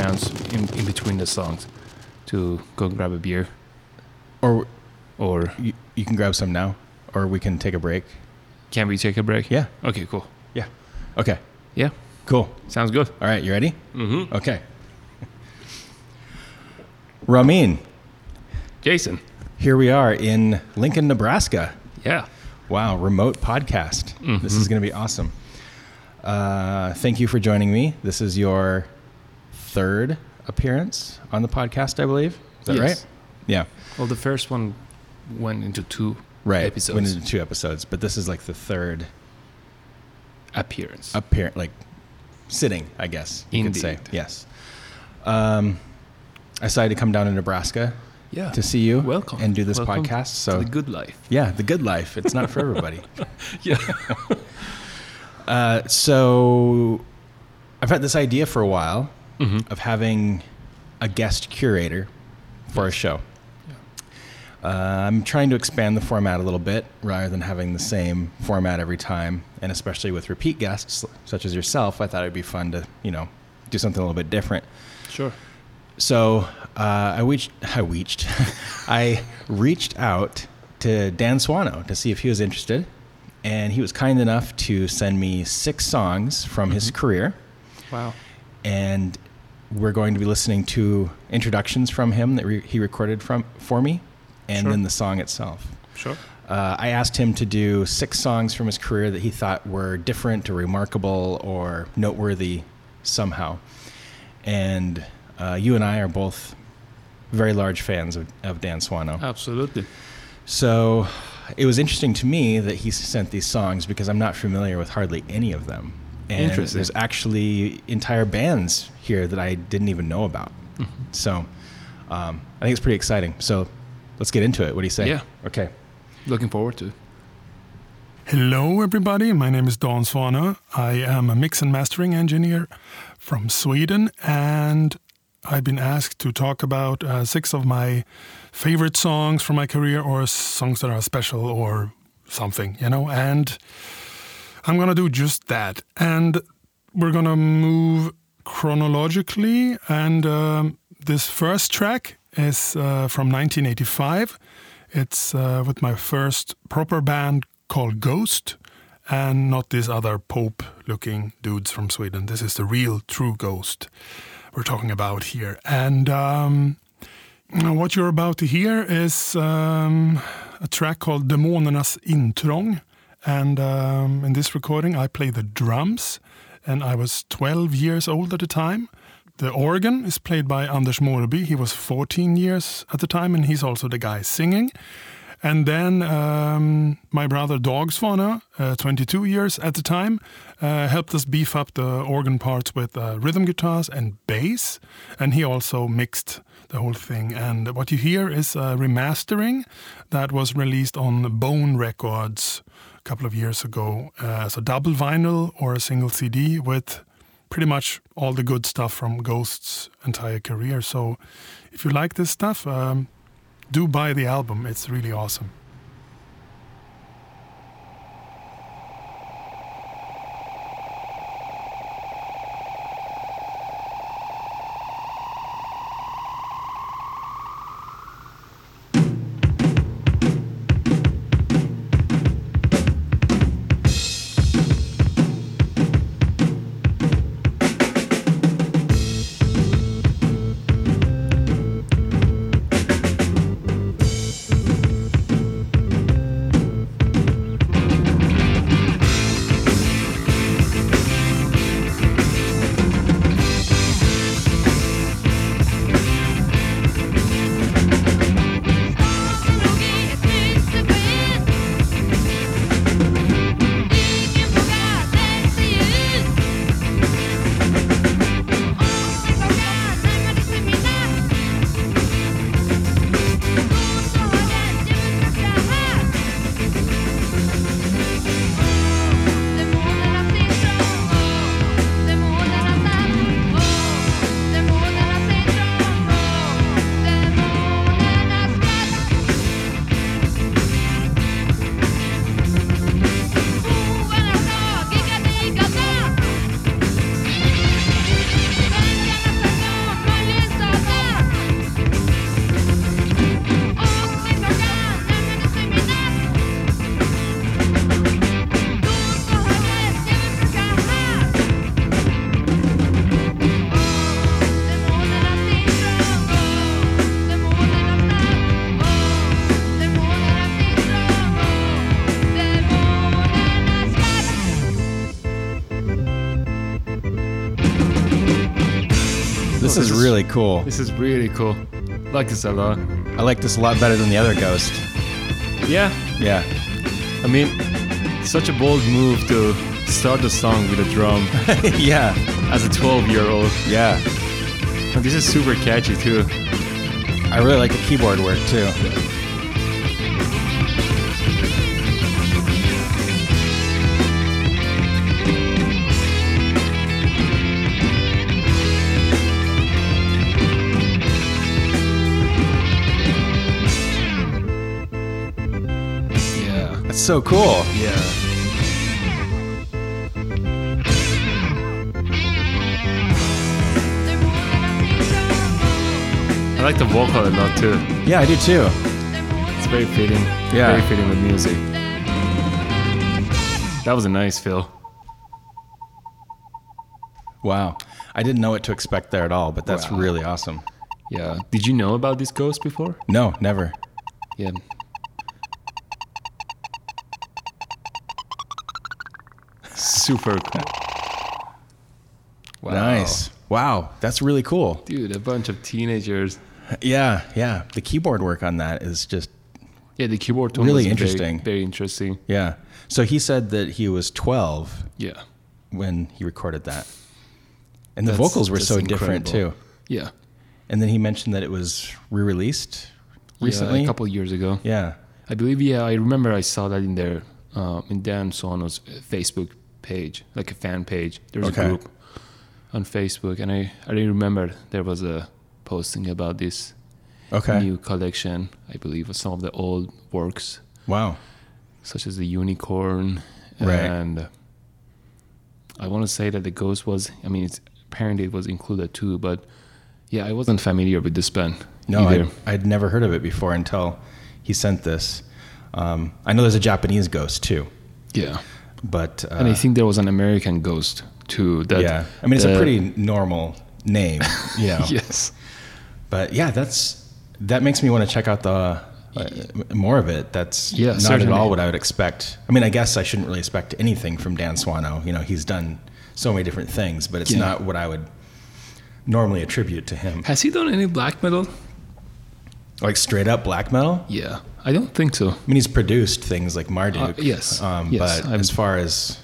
chance in, in between the songs to go grab a beer Or or you, you can grab some now, or we can take a break. can we take a break? Yeah. Okay, cool. Yeah. Okay. Yeah, Cool. sounds good. All right. You ready? Mm-hmm. Okay. Ramin, Jason. here we are in Lincoln, Nebraska. Yeah. Wow, remote podcast. This is going to be awesome. Uh, thank you for joining me. This is your third appearance on the podcast, I believe. Is that Yes. right? Yeah. Well, the first one went into two Right. episodes Went into two episodes, but this is like the third appearance. appearance, like sitting, I guess you could say. Indeed. Yes. Um, I decided to come down to Nebraska yeah. to see you Welcome. and do this Welcome podcast. So the good life. yeah, the good life. It's not for everybody. Yeah. Uh, so I've had this idea for a while Mhm. of having a guest curator for a show. Uh, I'm trying to expand the format a little bit rather than having the same format every time, and especially with repeat guests such as yourself, I thought it'd be fun to, you know, do something a little bit different. Sure. So uh, I reached, I reached, I reached out to Dan Swano to see if he was interested, and he was kind enough to send me six songs from his career, Wow. and we're going to be listening to introductions from him that re- he recorded from for me, and Sure. then the song itself. Sure. Uh, I asked him to do six songs from his career that he thought were different or remarkable or noteworthy somehow. And uh, you and I are both very large fans of, of Dan Swano. Absolutely. So it was interesting to me that he sent these songs because I'm not familiar with hardly any of them. And Interesting. there's actually entire bands here that I didn't even know about. So um, I think it's pretty exciting. So let's get into it. What do you say? Yeah. Okay. Looking forward to it. Hello, everybody. My name is Dan Swano. I am a mix and mastering engineer from Sweden, and I've been asked to talk about uh, six of my favorite songs from my career or songs that are special or something, you know, and I'm gonna do just that. And we're gonna move chronologically, and um, this first track is uh, from 1985. It's uh, with my first proper band called Ghost, and not these other Pope looking dudes from Sweden. This is the real, true Ghost we're talking about here. And um, what you're about to hear is um, a track called Demonernas Intrång. And um, in this recording, I play the drums, and I was 12 years old at the time. The organ is played by Anders Morby. He was 14 years at the time, and he's also the guy singing. And then um, my brother Dag Swano, uh, 22 years at the time, uh, helped us beef up the organ parts with uh, rhythm guitars and bass. And he also mixed the whole thing. And what you hear is a remastering that was released on Bone Records couple of years ago uh, as a double vinyl or a single CD with pretty much all the good stuff from Ghost's entire career. So if you like this stuff, um, do buy the album. It's really awesome. Really cool. This is really cool. Like this a lot. I like this a lot better than the other Ghost. Yeah, Yeah. I mean, such a bold move to start the song with a drum yeah. as a 12 year old. Yeah. And this is super catchy too. I really like the keyboard work too. So cool. Yeah. I like the vocal a lot too. Yeah, I do too. It's very fitting. Yeah. Very fitting with music. That was a nice fill. Wow. I didn't know what to expect there at all, but that's Wow. really awesome. Yeah. Did you know about this ghost before? No, never. Yeah. Super cool. Wow. Nice. Wow, that's really cool. Dude, a bunch of teenagers. Yeah, yeah. The keyboard work on that is just Yeah, the keyboard tone is Really was very- interesting. Very, interesting. yeah. So he said that he was 12 Yeah. when he recorded that. And the That's vocals were so different too. Yeah. And then he mentioned that it was re-released recently. Yeah, a couple years ago. Yeah. I believe, yeah, I remember I saw that in their, um, in Dan Swano's Facebook page, like a fan page. There's Okay. a group on Facebook, and I, I remember there was a posting about this Okay. new collection, I believe, of some of the old works, Wow. such as the Unicorn. Right. And I want to say that the Ghost was, I mean, it's apparently it was included too, but yeah, I wasn't familiar with this band. No, either. I'd, I'd never heard of it before until he sent this. Um, I know there's a Japanese ghost too, yeah. But uh, And I think there was an American Ghost too. That yeah, I mean it's a pretty normal name, you know. yes. But yeah, that's that makes me want to check out the uh, more of it. That's Yeah, not at all what I would expect. I mean, I guess I shouldn't really expect anything from Dan Swano. You know, he's done so many different things, but it's Yeah. not what I would normally attribute to him. Has he done any black metal? Like straight up black metal. Yeah, I don't think so. I mean, he's produced things like Marduk. Uh, yes, um, yes, but I'm- as far as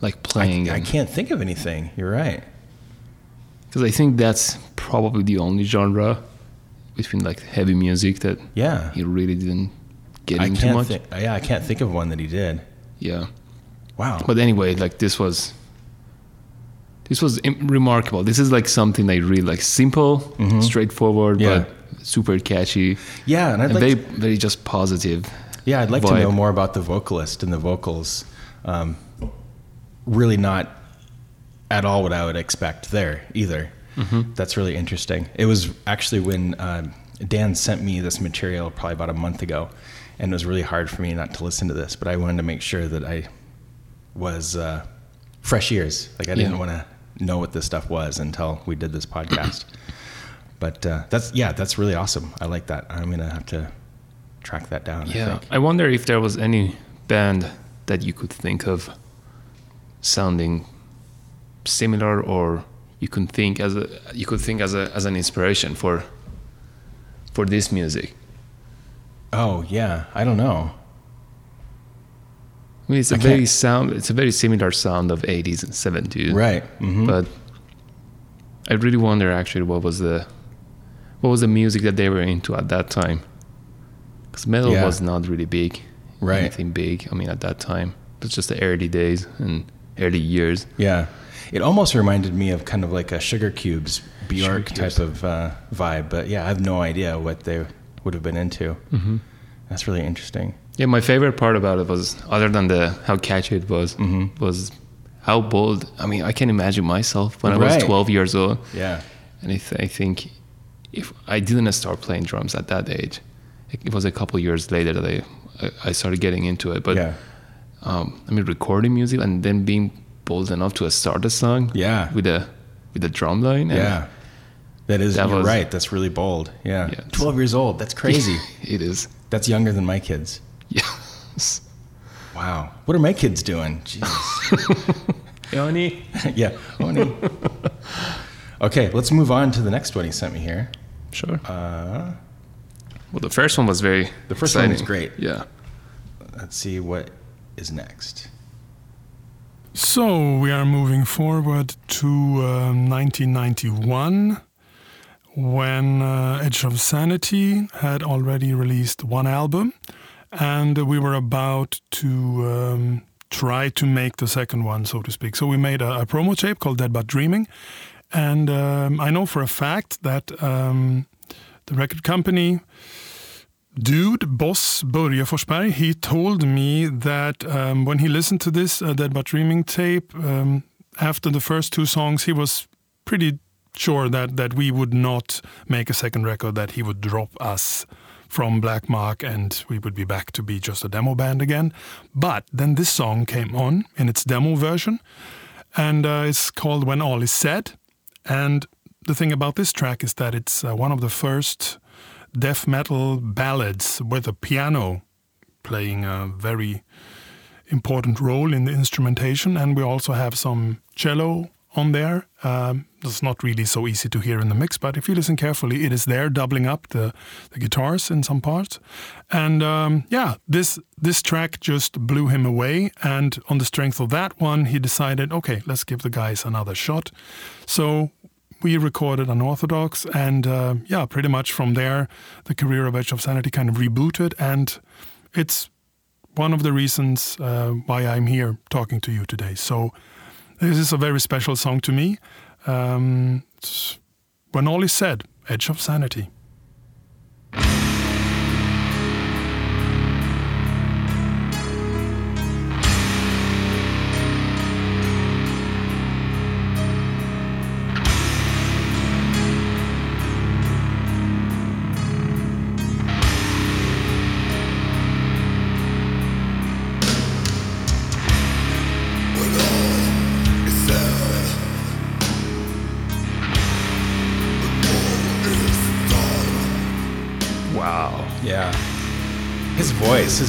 Like I, playing, I can't think of anything. You're right. because I think that's probably the only genre between like heavy music that Yeah, he really didn't get I into much. think. Yeah, I can't think of one that he did. Yeah, Wow. but anyway, like this was this was im- remarkable. This is like something I really like, simple, straightforward, Mm-hmm. Yeah. but super catchy yeah, and I'd and like very to- very just positive. Yeah, I'd like to know more about the vocalist and the vocals. Um, really not at all what I would expect there either. Mm-hmm. That's really interesting. It was actually when uh, Dan sent me this material probably about a month ago, and it was really hard for me not to listen to this, but I wanted to make sure that I was uh, fresh ears. Like I didn't Yeah. want to know what this stuff was until we did this podcast. but uh, that's yeah, that's really awesome. I like that. I'm gonna have to track that down. I Yeah, think. I wonder if there was any band that you could think of sounding similar, or you could think as a you could think as a as an inspiration for for this music. Oh yeah, I don't know. I mean, it's a I very can't- sound. It's a very similar sound of 80s and 70s. Right. hmm But I really wonder actually what was the what was the music that they were into at that time. Because metal Yeah. was not really big. Right. Anything big. I mean, at that time, it was just the early days and early years. yeah, it almost reminded me of kind of like a Sugar Cubes Bjork Sugar Cubes. type of uh, vibe. But yeah, I have no idea what they would have been into. Mm-hmm. That's really interesting. Yeah, my favorite part about it was, other than the how catchy it was, Mhm. was how bold. I mean, I can imagine myself when I was 12 years old, Yeah. and I, th- I think if I didn't start playing drums at that age, it, was a couple years later that I, I started getting into it. But yeah. um, I mean, recording music and then being bold enough to start a song, Yeah. with a with a drum line, and Yeah. That is, That you're was- right. That's really bold. Yeah. Yeah. 12 years old. That's crazy. it is, That's younger than my kids. yes. Wow. What are my kids doing? Jeez. Oni. yeah. Oni. Okay, let's move on to the next one he sent me here. Sure. Uh, well, the first one was very. The first one was great. Yeah. let's see what is next. So we are moving forward to um, 1991 when uh, Edge of Sanity had already released one album and we were about to um, try to make the second one, so to speak. So we made a, a promo tape called Dead But Dreaming. And um, I know for a fact that um, the record company dude, boss Börje Forsberg, he told me that um, when he listened to this uh, Dead But Dreaming tape, um, after the first two songs, he was pretty sure that, that we would not make a second record, that he would drop us from Black Mark and we would be back to be just a demo band again. But then this song came on in its demo version, and uh, it's called When All Is Said. And the thing about this track is that it's uh, one of the first death metal ballads with a piano playing a very important role in the instrumentation, and we also have some cello on there. Um, it's not really so easy to hear in the mix, but if you listen carefully, it is there, doubling up the, the guitars in some parts. And um, yeah, this this track just blew him away. And on the strength of that one, he decided, okay, let's give the guys another shot. So we recorded Unorthodox, and uh, yeah, pretty much from there, the career of Edge of Sanity kind of rebooted, and it's one of the reasons uh, why I'm here talking to you today. So this is a very special song to me. Um, when all is said, Edge of Sanity.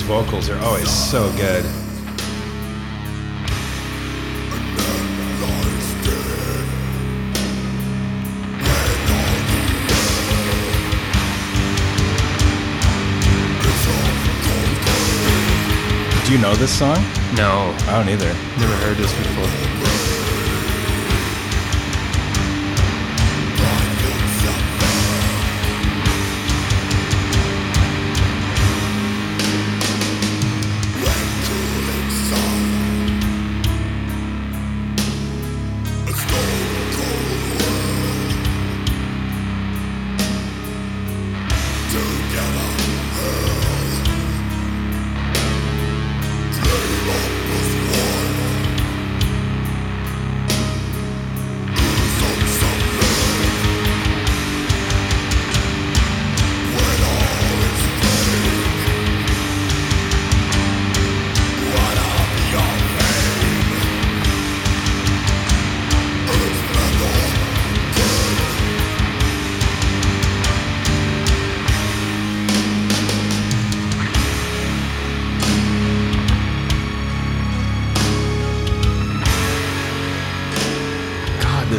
Vocals are always so good. Do you know this song? No, I don't either. never heard this before.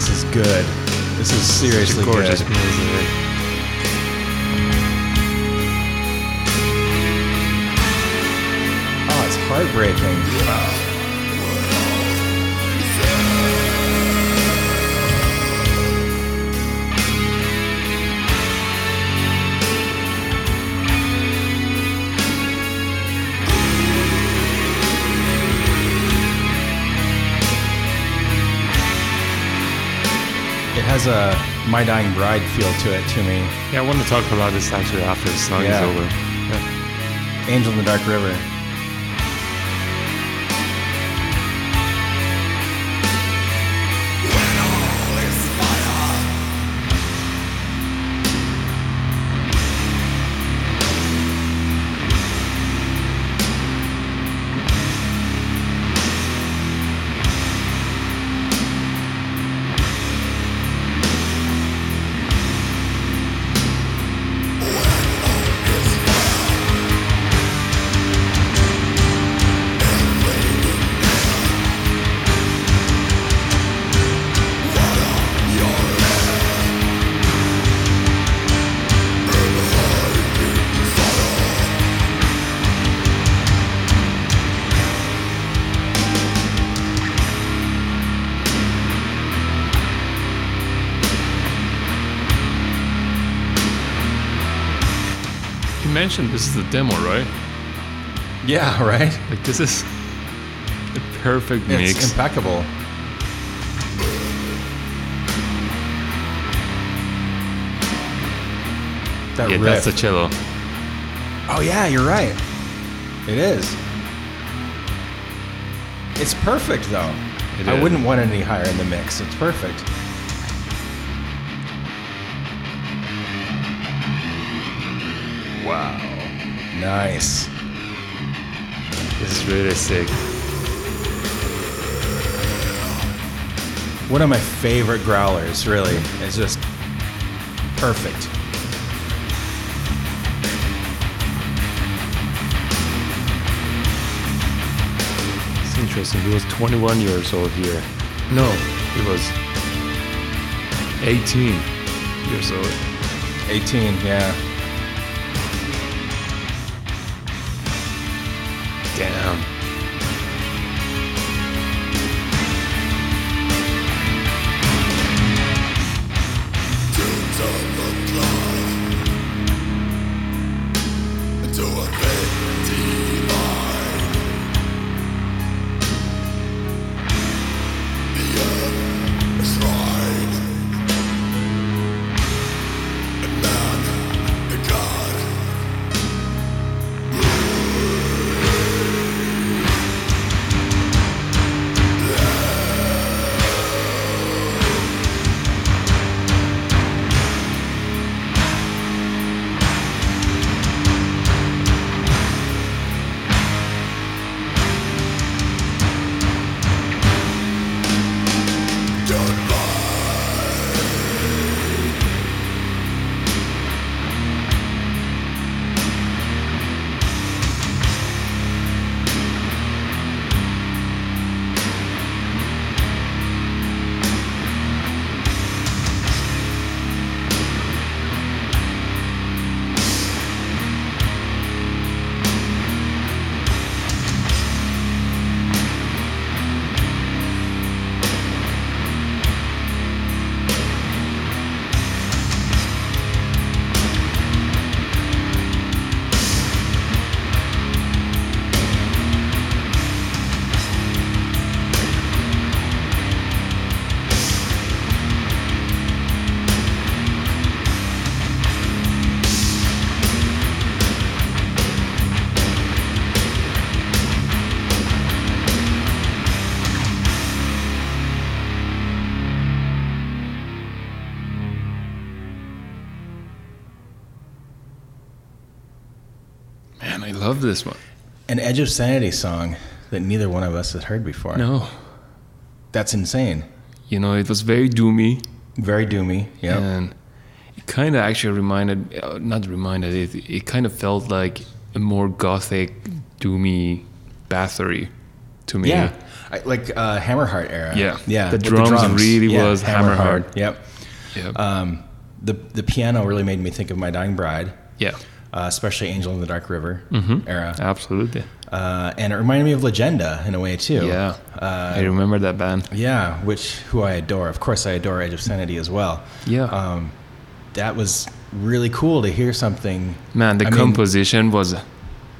This is good. This is seriously gorgeous good. music. Oh, it's heartbreaking. Has a My Dying Bride feel to it to me. Yeah, I want to talk about this actually after the song Yeah. is over. Yeah. Angel in the Dark River. Mentioned this is a demo, right? Yeah, right. Like this is the perfect mix. It's impeccable. That yeah, riff. that's the cello. oh yeah, you're right. It is. It's perfect though. It I is. wouldn't want it any higher in the mix. It's perfect. Nice. This is really sick. One of my favorite growlers, really. It's just perfect. It's interesting. He was 21 years old here. No, he was 18 years old. 18, yeah. Damn. Love this one. An Edge of Sanity song that neither one of us had heard before. No, That's insane. you know, it was very doomy. Very doomy. Yeah. And it kind of actually reminded, uh, not reminded, it, it kind of felt like a more gothic, doomy Bathory to me. Yeah. I, like uh, Hammerheart era. Yeah. Yeah. The with drums really was Hammerheart. Yep. Yeah. Um, the the piano really made me think of My Dying Bride, yeah. Uh, especially Angel in the Dark River Mhm. era. Absolutely. Uh, and it reminded me of Legenda in a way too. Yeah. Uh, I remember that band. yeah, which who I adore. Of course, I adore Edge of Sanity as well. Yeah. Um, that was really cool to hear something. Man, the I mean- composition was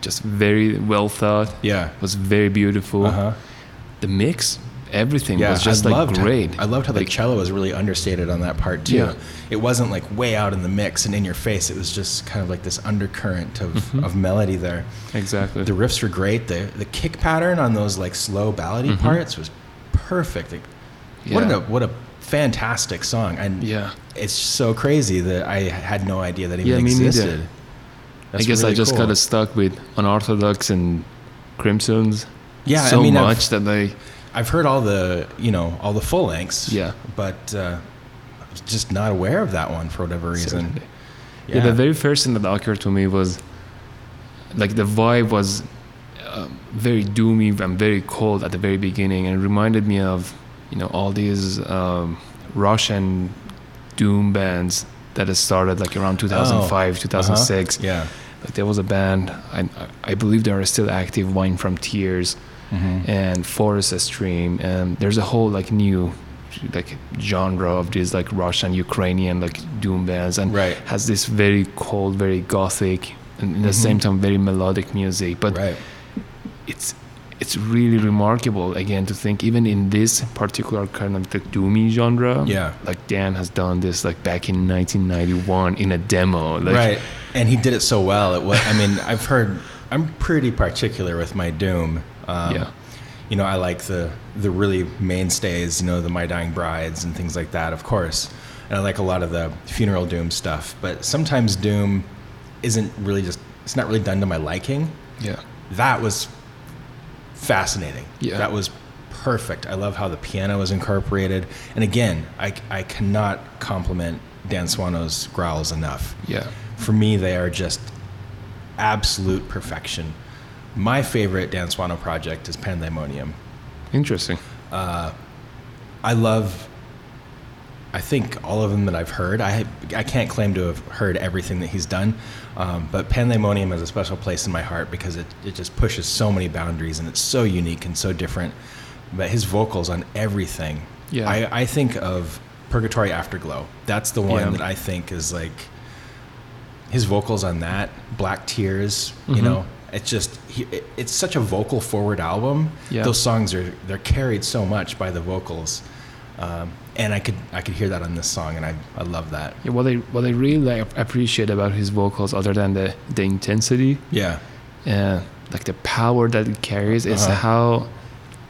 just very well thought. Yeah. was very beautiful. Uh huh. The mix, everything Yeah, was just I like great. How, I loved how the Like, cello was really understated on that part too. Yeah. It wasn't like way out in the mix and in your face. It was just kind of like this undercurrent of, Mm-hmm. of melody there. Exactly. The riffs were great. The the kick pattern on those like slow ballady parts was perfect. Like, What Mm-hmm. A what a fantastic song. And yeah. it's so crazy that I had no idea that even Yeah, me existed. I guess I just cool. got of stuck with Unorthodox and Crimsons. Yeah, I so mean, I've- much that I I've heard all the you know all the full lengths. Yeah. but uh, I was just not aware of that one for whatever reason. Certainly. Yeah. the very first thing that occurred to me was like the vibe was um, very doomy and very cold at the very beginning, and it reminded me of you know all these um, Russian doom bands that had started like around 2005, 2006. Uh-huh. Yeah. Like there was a band, I, I believe they are still active, Wine from Tears Mm-hmm. and Forest Stream, and there's a whole like new like genre of these like Russian, Ukrainian like doom bands, and Right. has this very cold, very gothic and at the same time very melodic music. But right. it's it's really remarkable again to think even in this particular kind of the doomy genre Yeah. like dan has done this like back in 1991 in a demo like right. And he did it so well. It was. I mean, I've heard. I'm pretty particular with my doom. Um, Yeah. You know, I like the the really mainstays. You know, the My Dying Brides and things like that, of course. And I like a lot of the funeral doom stuff. But sometimes doom isn't really just. It's not really done to my liking. yeah That was fascinating. Yeah. That was perfect. I love how the piano was incorporated. And again, I, I cannot compliment Dan Swano's growls enough. yeah For me, they are just absolute perfection. My favorite Dan Swano project is Pan.Thy.Monium. interesting I love, I think all of them that I've heard. I, I can't claim to have heard everything that he's done, um, but Pan.Thy.Monium has a special place in my heart because it, it just pushes so many boundaries and it's so unique and so different. But his vocals on everything, Yeah. I, I think of Purgatory Afterglow. That's the one Yeah. that I think is like his vocals on that, Black Tears, you Mhm. know, it's just it's such a vocal forward album. Yeah. Those songs are they're carried so much by the vocals, um, and I could I could hear that on this song, and I I love that. yeah, what I what I really like, appreciate about his vocals, other than the the intensity Yeah, and like the power that it carries, is Uh-huh. how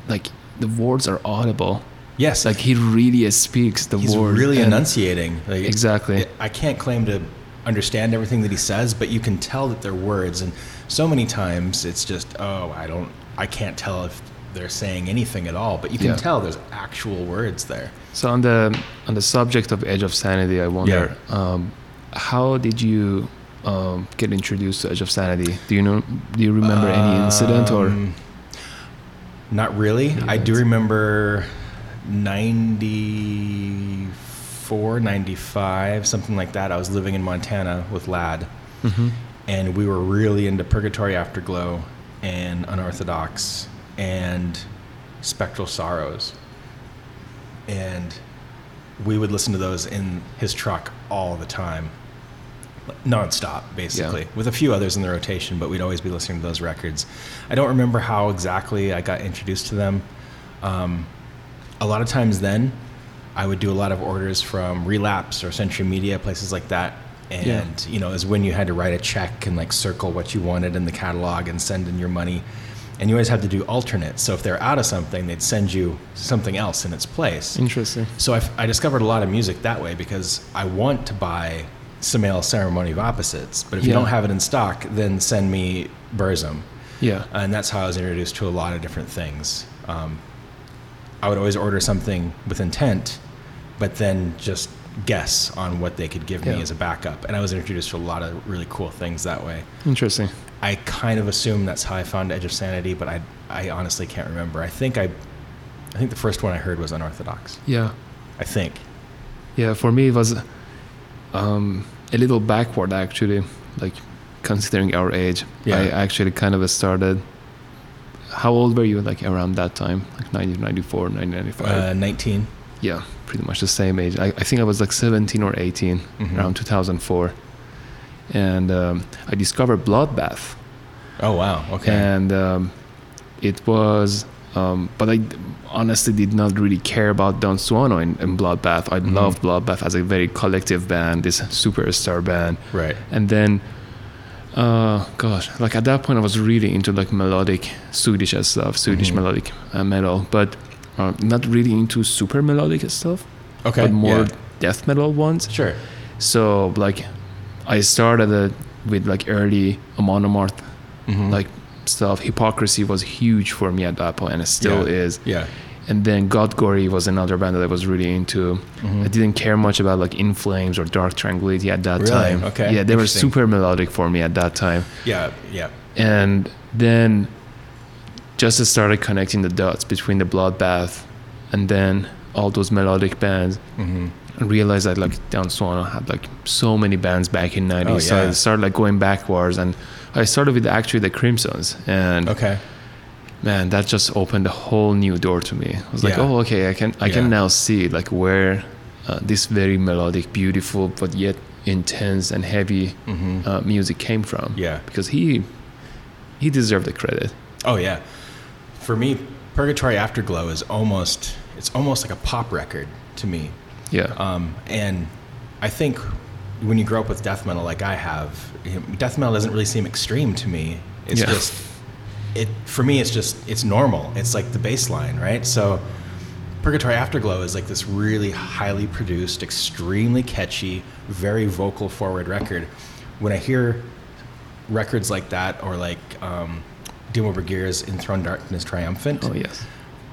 like the words are audible. yes, Like he really speaks the words. he's word. really enunciating. Like, Exactly. it- I can't claim to understand everything that he says, but you can tell that they're words, and so many times it's just oh I don't I can't tell if they're saying anything at all, but you can Yeah. tell there's actual words there. So on the on the subject of Edge of Sanity, I wonder um, how did you um, get introduced to Edge of Sanity? Do you know? Do you remember any incident or? Um, Not really. I do remember 94, 95, something like that. I was living in Montana with Lad, Mhm. And we were really into Purgatory Afterglow and Unorthodox and Spectral Sorrows. And we would listen to those in his truck all the time, nonstop, basically, with a few others in the rotation, but we'd always be listening to those records. I don't remember how exactly I got introduced to them. Um, a lot of times then, I would do a lot of orders from Relapse or Century Media, places like that. And, Yeah. you know, is when you had to write a check and like circle what you wanted in the catalog and send in your money. And you always had to do alternate. So if they're out of something, they'd send you something else in its place. Interesting. So I, I discovered a lot of music that way because I want to buy Samael Ceremony of Opposites, but if you don't have it in stock, then send me Burzum. Yeah. And that's how I was introduced to a lot of different things. Um, I would always order something with intent, but then just guess on what they could give me as a backup. And I was introduced to a lot of really cool things that way. Interesting. I kind of assume that's how I found Edge of Sanity, but I, I honestly can't remember. I think I, I think the first one I heard was Unorthodox. Yeah. I think. Yeah. For me, it was um, a little backward actually. Like considering our age, Yeah. I actually kind of started. How old were you? Like around that time, like 1994, 1995. Uh, 19. Yeah, pretty much the same age. I, I think I was like 17 or 18 Mhm. around 2004, and um, I discovered Bloodbath. Oh, wow. Okay. and um, it was um, but i honestly did not really care about Dan Swano in, in bloodbath i Mhm. loved bloodbath as a very collective band this superstar band right. and then uh, gosh like at that point i was really into like melodic swedish stuff swedish Mhm. melodic uh, metal but uh, not really into super melodic stuff Okay. but more yeah. death metal ones Sure. so like i started uh, with like early Amon Amarth Mhm. like stuff. Hypocrisy was huge for me at that point, and it still Yeah. is. Yeah. And then Godgory was another band that I was really into. Mhm. I didn't care much about like In Flames or Dark Tranquillity at that Really? time. Okay. Yeah, they were super melodic for me at that time. Yeah. Yeah. And then just started connecting the dots between the Bloodbath and then all those melodic bands hmm and realized that like Dan Swano had like so many bands back in 90s. Oh, So I yeah. started like going backwards and I started with actually the Crimsons and Okay. man that just opened a whole new door to me i was like Yeah. oh okay i can i Yeah. can now see like where uh, this very melodic, beautiful, but yet intense and heavy Mhm. uh, music came from. Yeah. because he he deserved the credit. Oh yeah. For me, Purgatory Afterglow is almost it's almost like a pop record to me. Yeah, Um, and I think when you grow up with death metal like I have, death metal doesn't really seem extreme to me. It's Yeah. just it for me. It's just it's normal. It's like the baseline, right? So Purgatory Afterglow is like this really highly produced, extremely catchy, very vocal forward record. When I hear records like that, or like um, Dimmu Borgir's Enthroned Darkness Triumphant, oh yes,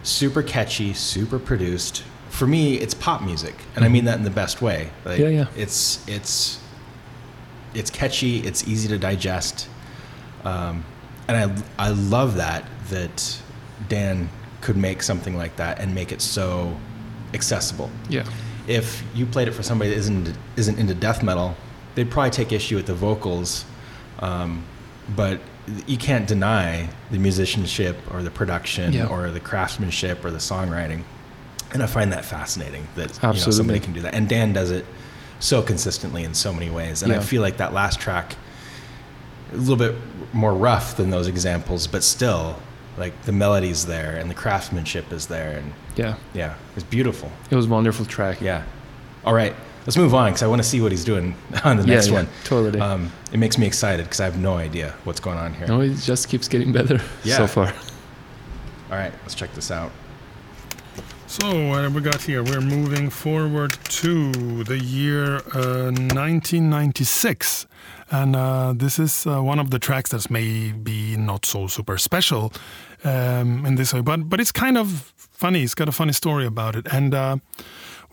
super catchy, super produced. For me, it's pop music, and I mean that in the best way. Like, Yeah, yeah. It's it's it's catchy. It's easy to digest, um, and I I love that that Dan could make something like that and make it so accessible. yeah, If you played it for somebody that isn't isn't into death metal, they'd probably take issue with the vocals, um, but you can't deny the musicianship or the production Yeah. or the craftsmanship or the songwriting. And I find that fascinating that you know, somebody can do that. And Dan does it so consistently in so many ways. And I feel like that last track, a little bit more rough than those examples, but still, like the melody's there and the craftsmanship is there. And yeah. yeah, it's beautiful. It was a wonderful track. Yeah. All right. Let's move on because I want to see what he's doing on the Yeah, next yeah, one. totally. Um, it makes me excited because I have no idea what's going on here. No, it just keeps getting better Yeah. so far. All right. Let's check this out. So what have we got here? We're moving forward to the year uh, 1996, and uh, this is uh, one of the tracks that's maybe not so super special um, in this way, but but it's kind of funny. It's got a funny story about it. And uh,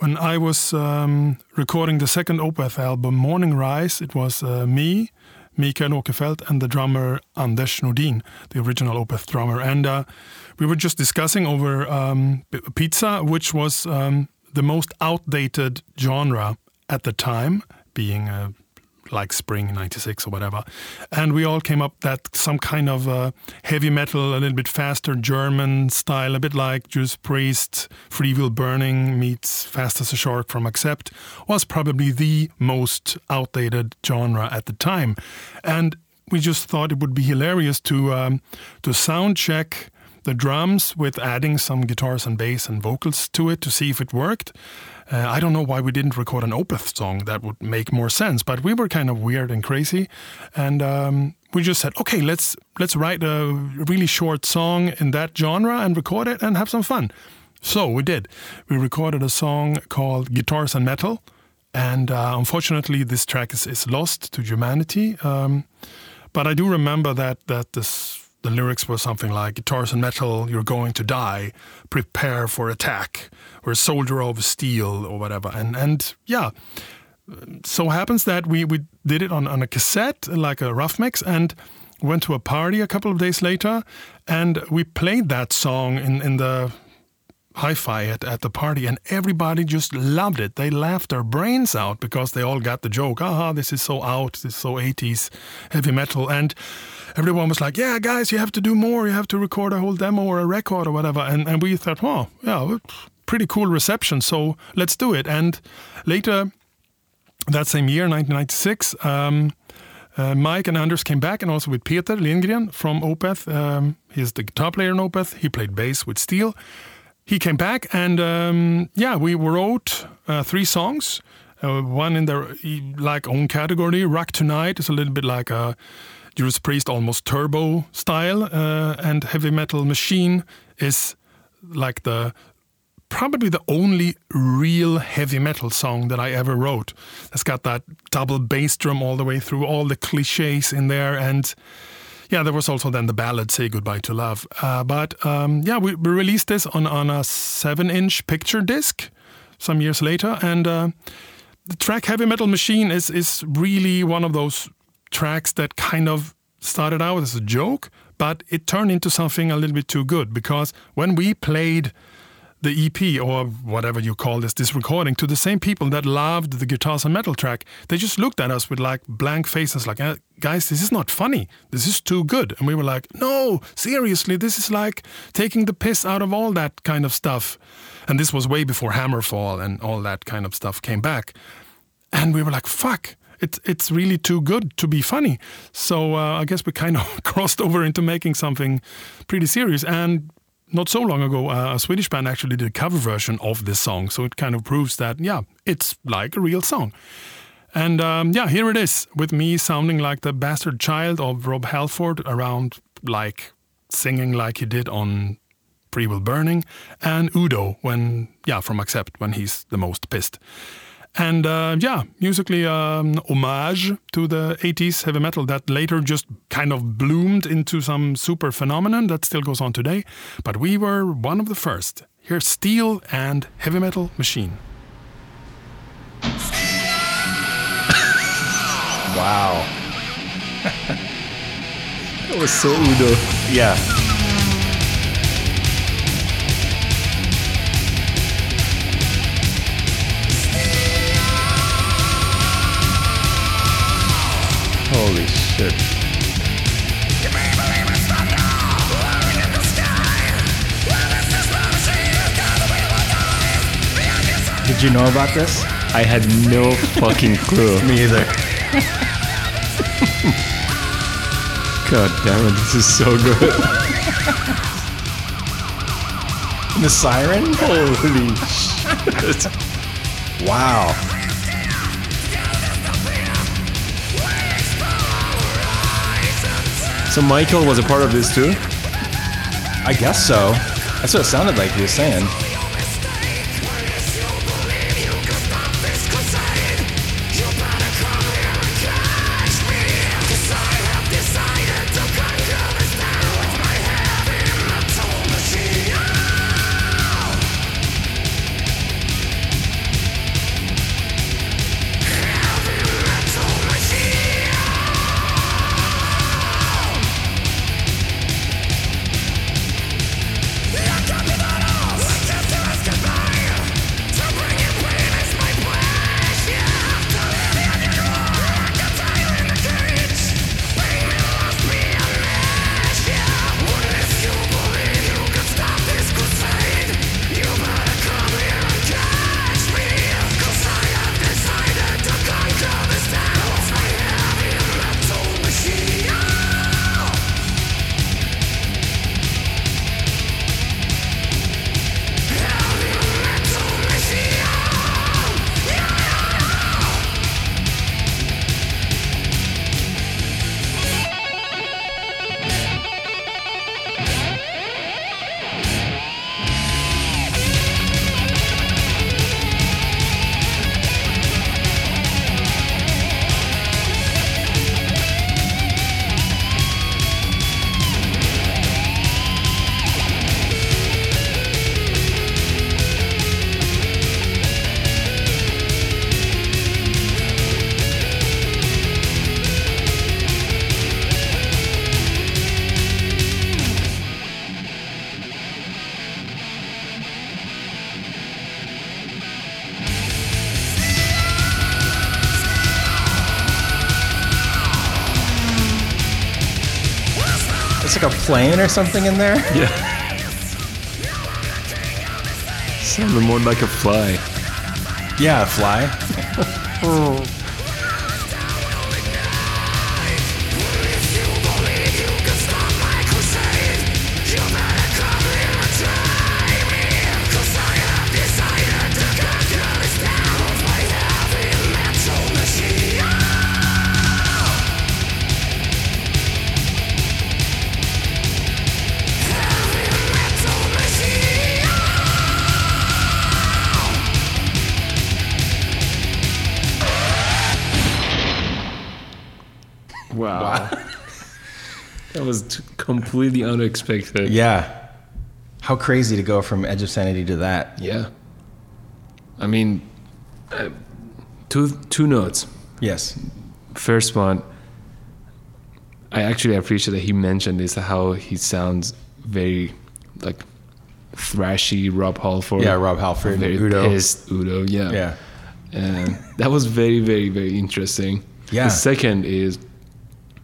when I was um, recording the second Opeth album, Morningrise, it was uh, me, Mikael Åkerfeldt, and the drummer Anders Nordin, the original Opeth drummer. And uh, we were just discussing over um, pizza, which was um, the most outdated genre at the time, being uh, like spring 96 or whatever. And we all came up that some kind of uh, heavy metal, a little bit faster German style, a bit like Judas Priest, Freewheel Burning meets Fast as a Shark from Accept, was probably the most outdated genre at the time. And we just thought it would be hilarious to um, to sound check the drums with adding some guitars and bass and vocals to it to see if it worked. Uh, I don't know why we didn't record an Opeth song that would make more sense, but we were kind of weird and crazy, and um, we just said, okay, let's let's write a really short song in that genre and record it and have some fun. So we did. We recorded a song called Guitars and Metal, and uh, unfortunately, this track is, is lost to humanity. Um, but I do remember that that this the lyrics were something like guitars and metal, you're going to die, prepare for attack, or soldier of steel or whatever. And and yeah. So happens that we, we did it on, on a cassette, like a rough mix, and went to a party a couple of days later and we played that song in, in the hi-fi at, at the party and everybody just loved it they laughed their brains out because they all got the joke aha this is so out this is so 80s heavy metal and everyone was like yeah guys you have to do more you have to record a whole demo or a record or whatever and, and we thought oh yeah pretty cool reception so let's do it and later that same year 1996 um, uh, Mike and Anders came back, and also with Peter Lindgren from Opeth. Um, he's the guitar player in Opeth. He played bass with Steel. He came back, and um, yeah, we wrote uh, three songs. Uh, one in their like own category. Rock Tonight is a little bit like a Judas Priest, almost turbo style, uh, and Heavy Metal Machine is like the probably the only real heavy metal song that I ever wrote. It's got that double bass drum all the way through, all the cliches in there, and yeah, there was also then the ballad "Say Goodbye to Love." Uh, but um, yeah, we, we released this on on a seven-inch picture disc some years later, and uh, the track "Heavy Metal Machine" is is really one of those tracks that kind of started out as a joke, but it turned into something a little bit too good because when we played the EP or whatever you call this, this recording to the same people that loved the guitars and metal track. They just looked at us with like blank faces, like, eh, guys, this is not funny. This is too good. And we were like, no, seriously, this is like taking the piss out of all that kind of stuff. and this was way before Hammerfall and all that kind of stuff came back. And we were like, "Fuck." It's, it's really too good to be funny. So uh, I guess we kind of crossed over into making something pretty serious. And not so long ago, uh, a Swedish band actually did a cover version of this song. So it kind of proves that, yeah, it's like a real song. And um, yeah, here it is with me sounding like the bastard child of Rob Halford around like singing like he did on Freewheel Burning, and Udo when, yeah, from Accept when he's the most pissed. And uh, yeah, musically um, homage to the 80s heavy metal that later just kind of bloomed into some super phenomenon that still goes on today. But we were one of the first. Here's Steel and Heavy Metal Machine. Wow. That was so Udo. Yeah. Shit. Did you know about this? I had no fucking clue. Me either. God damn it, this is so good. The siren? Holy shit. Wow. So Michael was a part of this too? I guess so. That's what it sounded like he was saying. Plane or something in there. Yeah. Sounded more like a fly. Yeah, a fly. Wow. completely unexpected. Yeah. How crazy to go from Edge of Sanity to that. Yeah. I mean, uh, two two notes. Yes. First one, I actually appreciate that he mentioned is how he sounds very like thrashy Rob Halford. Yeah, Rob Halford, very Udo. pissed Udo. Yeah. Yeah. and that was very very very interesting Yeah. the second is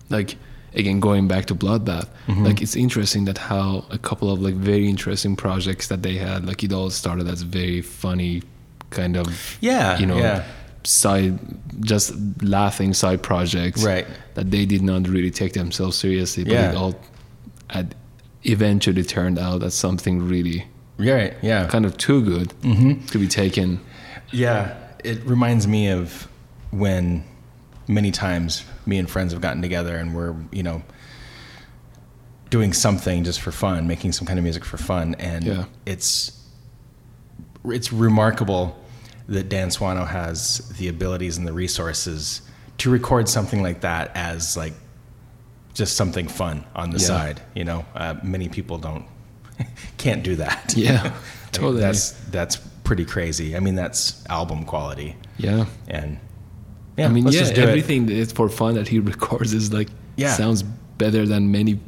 like again going back to Bloodbath, like it's interesting that how a couple of like very interesting projects that they had, like it all started as very funny kind of Yeah, you know yeah. side just laughing side projects Right. that they did not really take themselves seriously but Yeah. it all had eventually turned out as something really Right. Yeah. kind of too good Mm-hmm. to be taken Yeah, it reminds me of when many times me and friends have gotten together and we're, you know, doing something just for fun, making some kind of music for fun, and Yeah. it's it's remarkable that Dan Swano has the abilities and the resources to record something like that as like just something fun on the Yeah. side. You know, uh, many people don't can't do that. Yeah, totally. That's that's pretty crazy. I mean, that's album quality, yeah and yeah, i mean yeah it. everything is for fun that he records is like Yeah. sounds better than many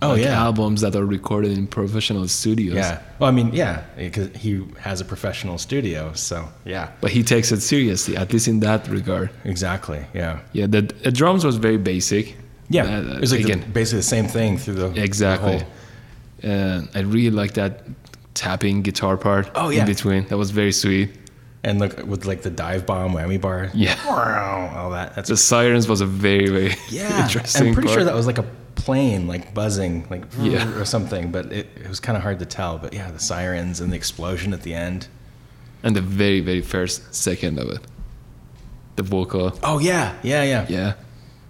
Oh, like, yeah. albums that are recorded in professional studios Yeah. Well, I mean, yeah, because he has a professional studio, so yeah, but he takes it seriously at least in that regard exactly. Yeah. yeah the, the drums was very basic Yeah. Uh, it was like the- basically the same thing through the the Exactly. whole- And I really like that tapping guitar part Oh, yeah. in between. That was very sweet. And look with like the dive bomb whammy bar. Yeah. All that. That's The sirens was a very, very yeah. interesting I'm pretty part. sure that was like a plane like buzzing like Yeah. or something, but it, it was kind of hard to tell. But yeah, the sirens and the explosion at the end. and the very, very first second of it. The vocal. Oh yeah, yeah, yeah. Yeah.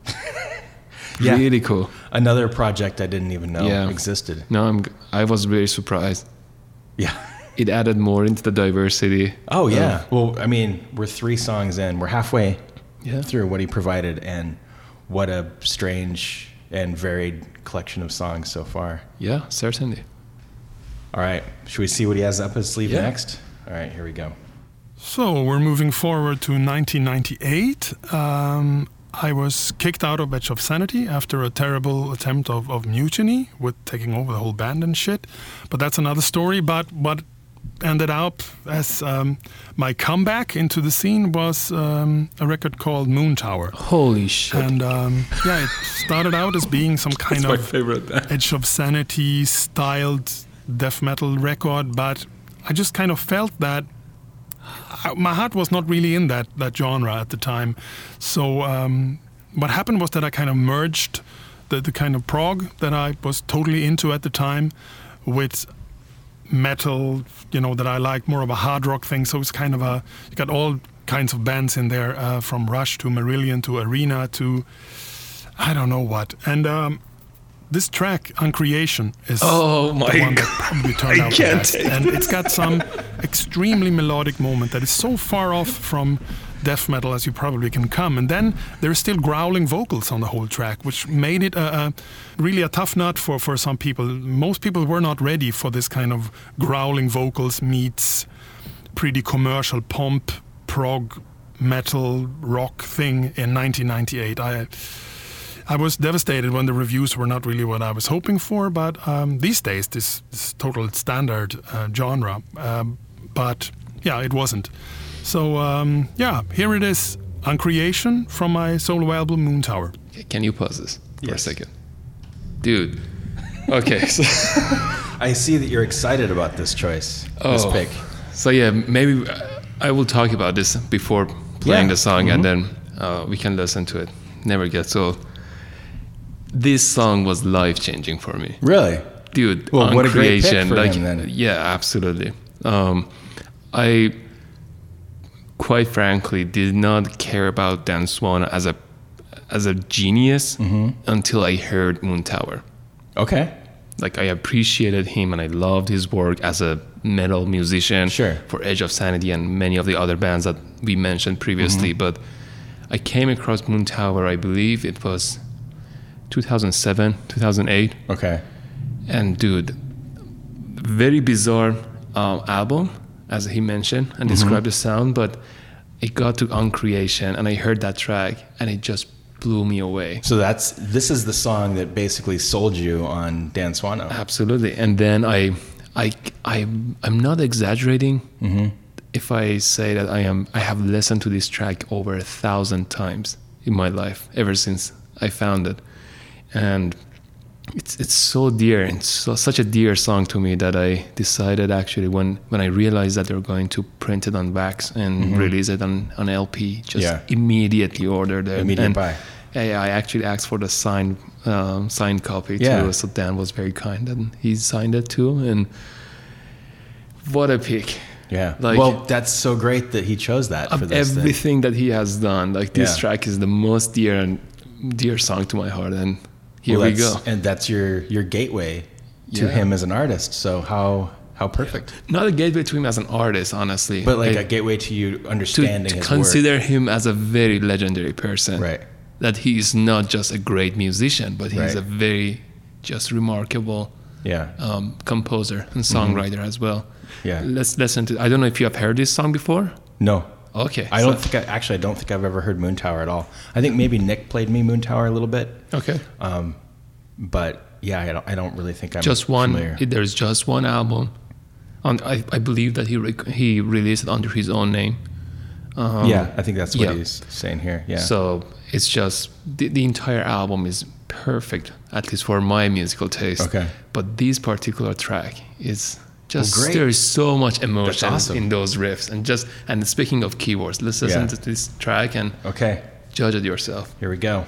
Yeah. Really cool. Another project I didn't even know Yeah. existed. No, I'm I was very surprised. Yeah. It added more into the diversity. Oh of- yeah. Well, I mean, we're three songs in. We're halfway Yeah. through what he provided, and what a strange and varied collection of songs so far. Yeah, certainly. All right, should we see what he has up his sleeve Yeah. next? All right, here we go. So we're moving forward to 1998. Um, I was kicked out of Edge of Sanity after a terrible attempt of, of mutiny with taking over the whole band and shit. But that's another story. But what ended up as um, my comeback into the scene was um, a record called Moon Tower. Holy shit. And um, yeah, it started out as being some kind of favorite. Edge of Sanity styled death metal record, but I just kind of felt that I, my heart was not really in that that genre at the time. So um, what happened was that I kind of merged the, the kind of prog that I was totally into at the time with metal, you know, that I like more of a hard rock thing. So it's kind of a you got all kinds of bands in there, uh, from Rush to Marillion to Arena to I don't know what. And um, this track, Uncreation, is Oh my the one that God. probably turned out best. And it's got some extremely melodic moment that is so far off from death metal as you probably can come. And then there's still growling vocals on the whole track, which made it a, a really a tough nut for, for some people. Most people were not ready for this kind of growling vocals meets pretty commercial pomp, prog, metal, rock thing in 1998. I I was devastated when the reviews were not really what I was hoping for, but um, these days this is total standard uh, genre. Um, but yeah, it wasn't. So um, yeah, here it is, Uncreation from my solo album Moon Tower. Okay, Can you pause this for a second? Dude. Okay, so I see that you're excited about this choice, this Oh. pick. So yeah, maybe uh, I will talk about this before playing Yeah. the song, and Mhm. then uh, we can listen to it. Never gets old. This song was life changing for me, Really? dude. Well, on what a great pick creation, for like, him then. Yeah, absolutely. Um, I quite frankly did not care about Dan Swano as a as a genius Mm-hmm. until I heard Moon Tower. Okay. like I appreciated him and I loved his work as a metal musician Sure. for Edge of Sanity and many of the other bands that we mentioned previously. Mm-hmm. But I came across Moon Tower, I believe it was 2007, 2008, Okay. and dude, very bizarre um, album as he mentioned and described mm-hmm. the sound, but it got to Uncreation and I heard that track and it just blew me away. So that's this is the song that basically sold you on Dan Swano. Absolutely. And then I, I, I, I'm not exaggerating mm-hmm. if I say that I am. I have listened to this track over a thousand times in my life ever since I found it, and it's it's so dear and so such a dear song to me that I decided actually when when I realized that they're going to print it on wax and release it on on LP, just Yeah. immediately ordered it. Immediate and buy. I, I actually asked for the signed um, signed copy Yeah. too. So Dan was very kind and he signed it too. And what a pick! Yeah. Like- well, that's so great that he chose that for this. thing. everything that he has done, like this Yeah. track is the most dear and dear song to my heart. And here Well, we go. And that's your your gateway to Yeah. him as an artist. So how how perfect. Not a gateway to him as an artist, honestly, But like a gateway to you to, understanding to his consider him as a very legendary person. Right. That he is not just a great musician, but he's Right. a very just remarkable Yeah. um, composer and songwriter as well. Mm-hmm. Yeah. Let's listen to. I don't know if you have heard this song before. No. Okay. I don't think I, actually I don't think I've ever heard Moon Tower at all. I think maybe Nick played me Moon Tower a little bit, Okay. um, but yeah, I don't I don't really think I'm just one. familiar. there's just one album. On, I, I believe that he rec- he released it under his own name. Um, yeah, I think that's what yeah. he's saying here. Yeah. So it's just the, the entire album is perfect, at least for my musical taste. Okay. But this particular track is just great. there is so much emotion awesome. in those riffs, and just and speaking of keyboards, let's listen Yeah. to this track and okay, judge it yourself. here we go.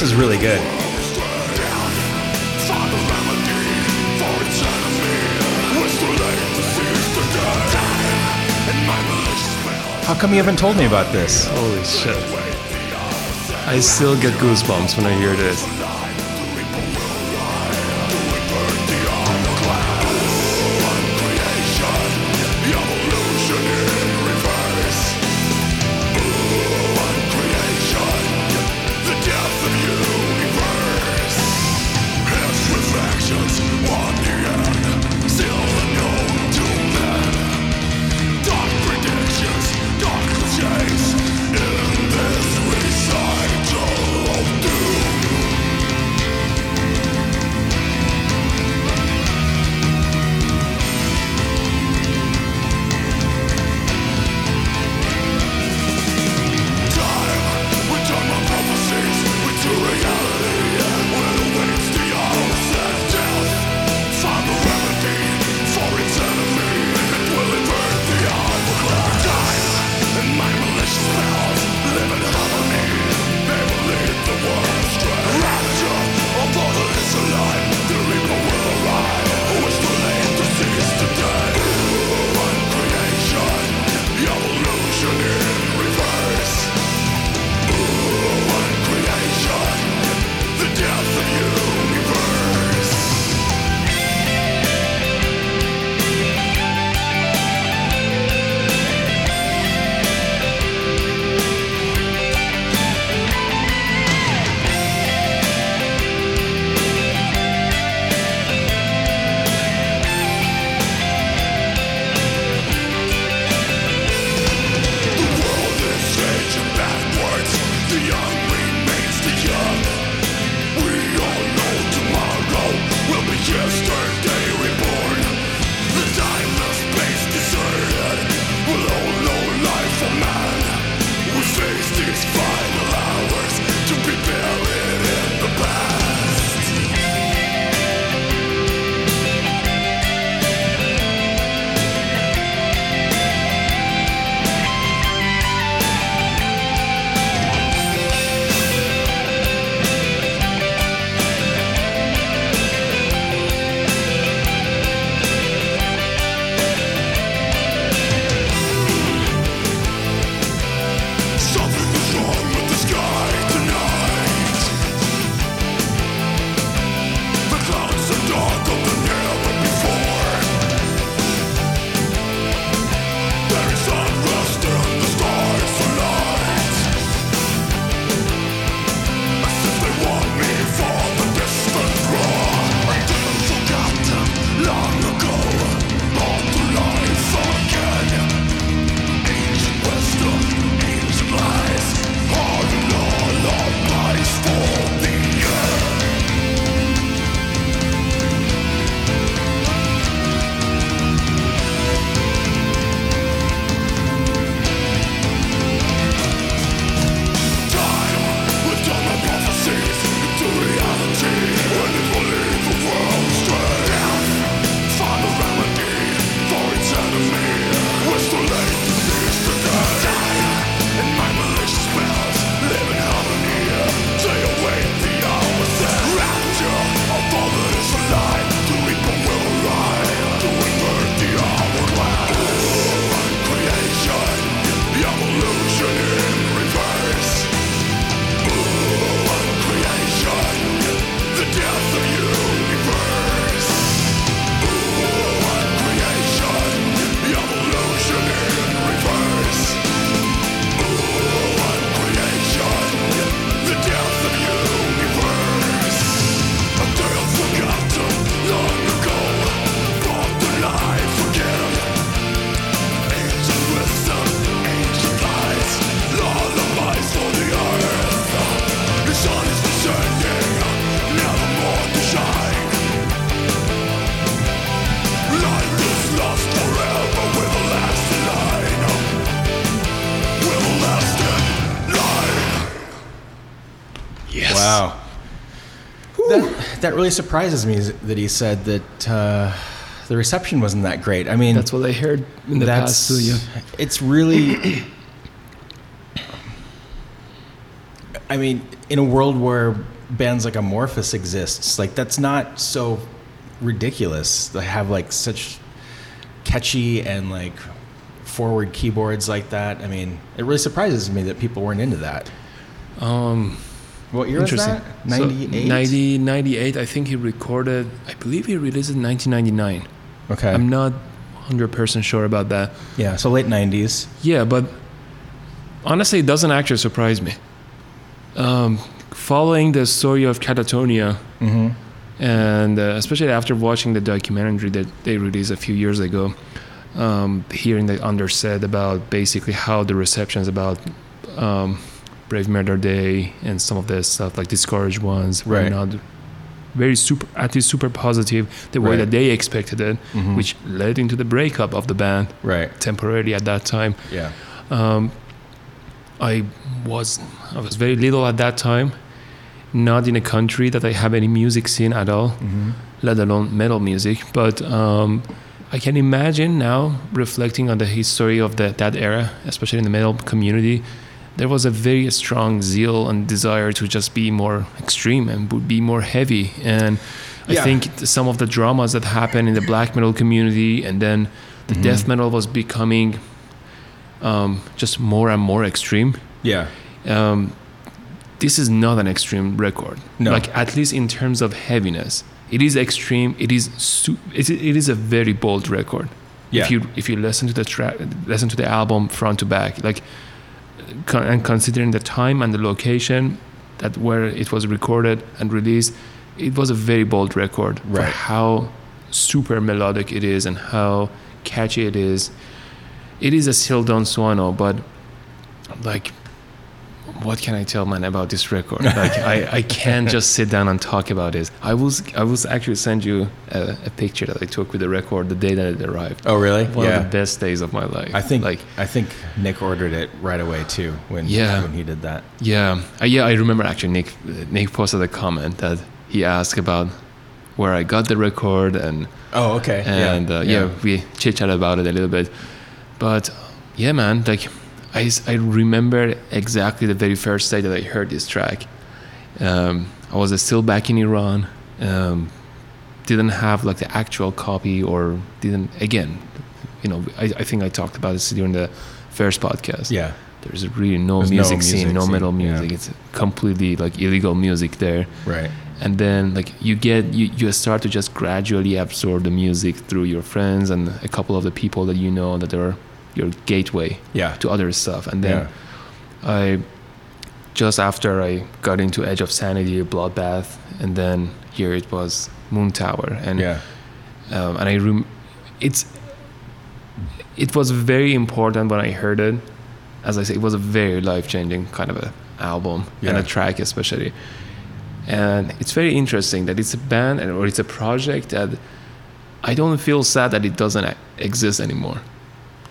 This is really good. How come you haven't told me about this? Holy shit! I still get goosebumps when I hear this. That really surprises me that he said that uh, the reception wasn't that great. I mean, That's what I heard in the that's past. So yeah. it's really. I mean, in a world where bands like Amorphis exists, like that's not so ridiculous. They have like such catchy and like forward keyboards like that. I mean, it really surprises me that people weren't into that. Um, What year was interesting. that? So, 98? 90, 98, I think he recorded, I believe he released it in 1999. Okay. I'm not 100% sure about that. yeah, so late 90s. Yeah, but honestly, it doesn't actually surprise me. Um, following the story of Katatonia, Mm-hmm. and uh, especially after watching the documentary that they released a few years ago, um, hearing the undersaid about basically how the receptions about um, Brave Murder Day and some of the stuff like discouraged ones were Right. not very super, at least super positive the way Right. that they expected it, Mhm. which led into the breakup of the band Right. temporarily at that time. Yeah. Um, I was I was very little at that time, not in a country that I have any music scene at all, Mm-hmm. let alone metal music. But um, I can imagine now, reflecting on the history of the, that era, especially in the metal community, there was a very strong zeal and desire to just be more extreme and be more heavy. And I Yeah. think some of the dramas that happened in the black metal community and then the Mhm. death metal was becoming um, just more and more extreme. Yeah. Um, this is not an extreme record. No. Like at least in terms of heaviness, it is extreme. It is su- it, it is a very bold record. Yeah. If you if you listen to the track, listen to the album front to back, like, con- and considering the time and the location that where it was recorded and released, it was a very bold record for Right. how super melodic it is and how catchy it is. It is a still Dan Swano, but like what can I tell man about this record? Like I, I can't just sit down and talk about this. I was I was actually send you a, a picture that I took with the record the day that it arrived. Oh, really? One yeah. of the best days of my life. I think like I think Nick ordered it right away too when Yeah. when he did that. yeah uh, yeah I remember actually Nick Nick posted a comment that he asked about where I got the record and Oh, okay. and yeah, uh, yeah. we chit chat about it a little bit. But yeah, man, like I, I remember exactly the very first day that I heard this track. Um, I was still back in Iran. Um, didn't have like the actual copy or didn't again. You know, I, I think I talked about this during the first podcast. Yeah. There's really no There's no music scene, music no metal yeah. music. It's completely like illegal music there Right. and then like you get you, you start to just gradually absorb the music through your friends and a couple of the people that you know that are your gateway Yeah. to other stuff and then yeah. i just after i got into edge of sanity bloodbath and then here it was moon tower and Yeah. um, and i rem- it's it was very important when i heard it as i say it was a very life-changing kind of a album and a track especially and it's very interesting that it's a band and- or it's a project that i don't feel sad that it doesn't exist anymore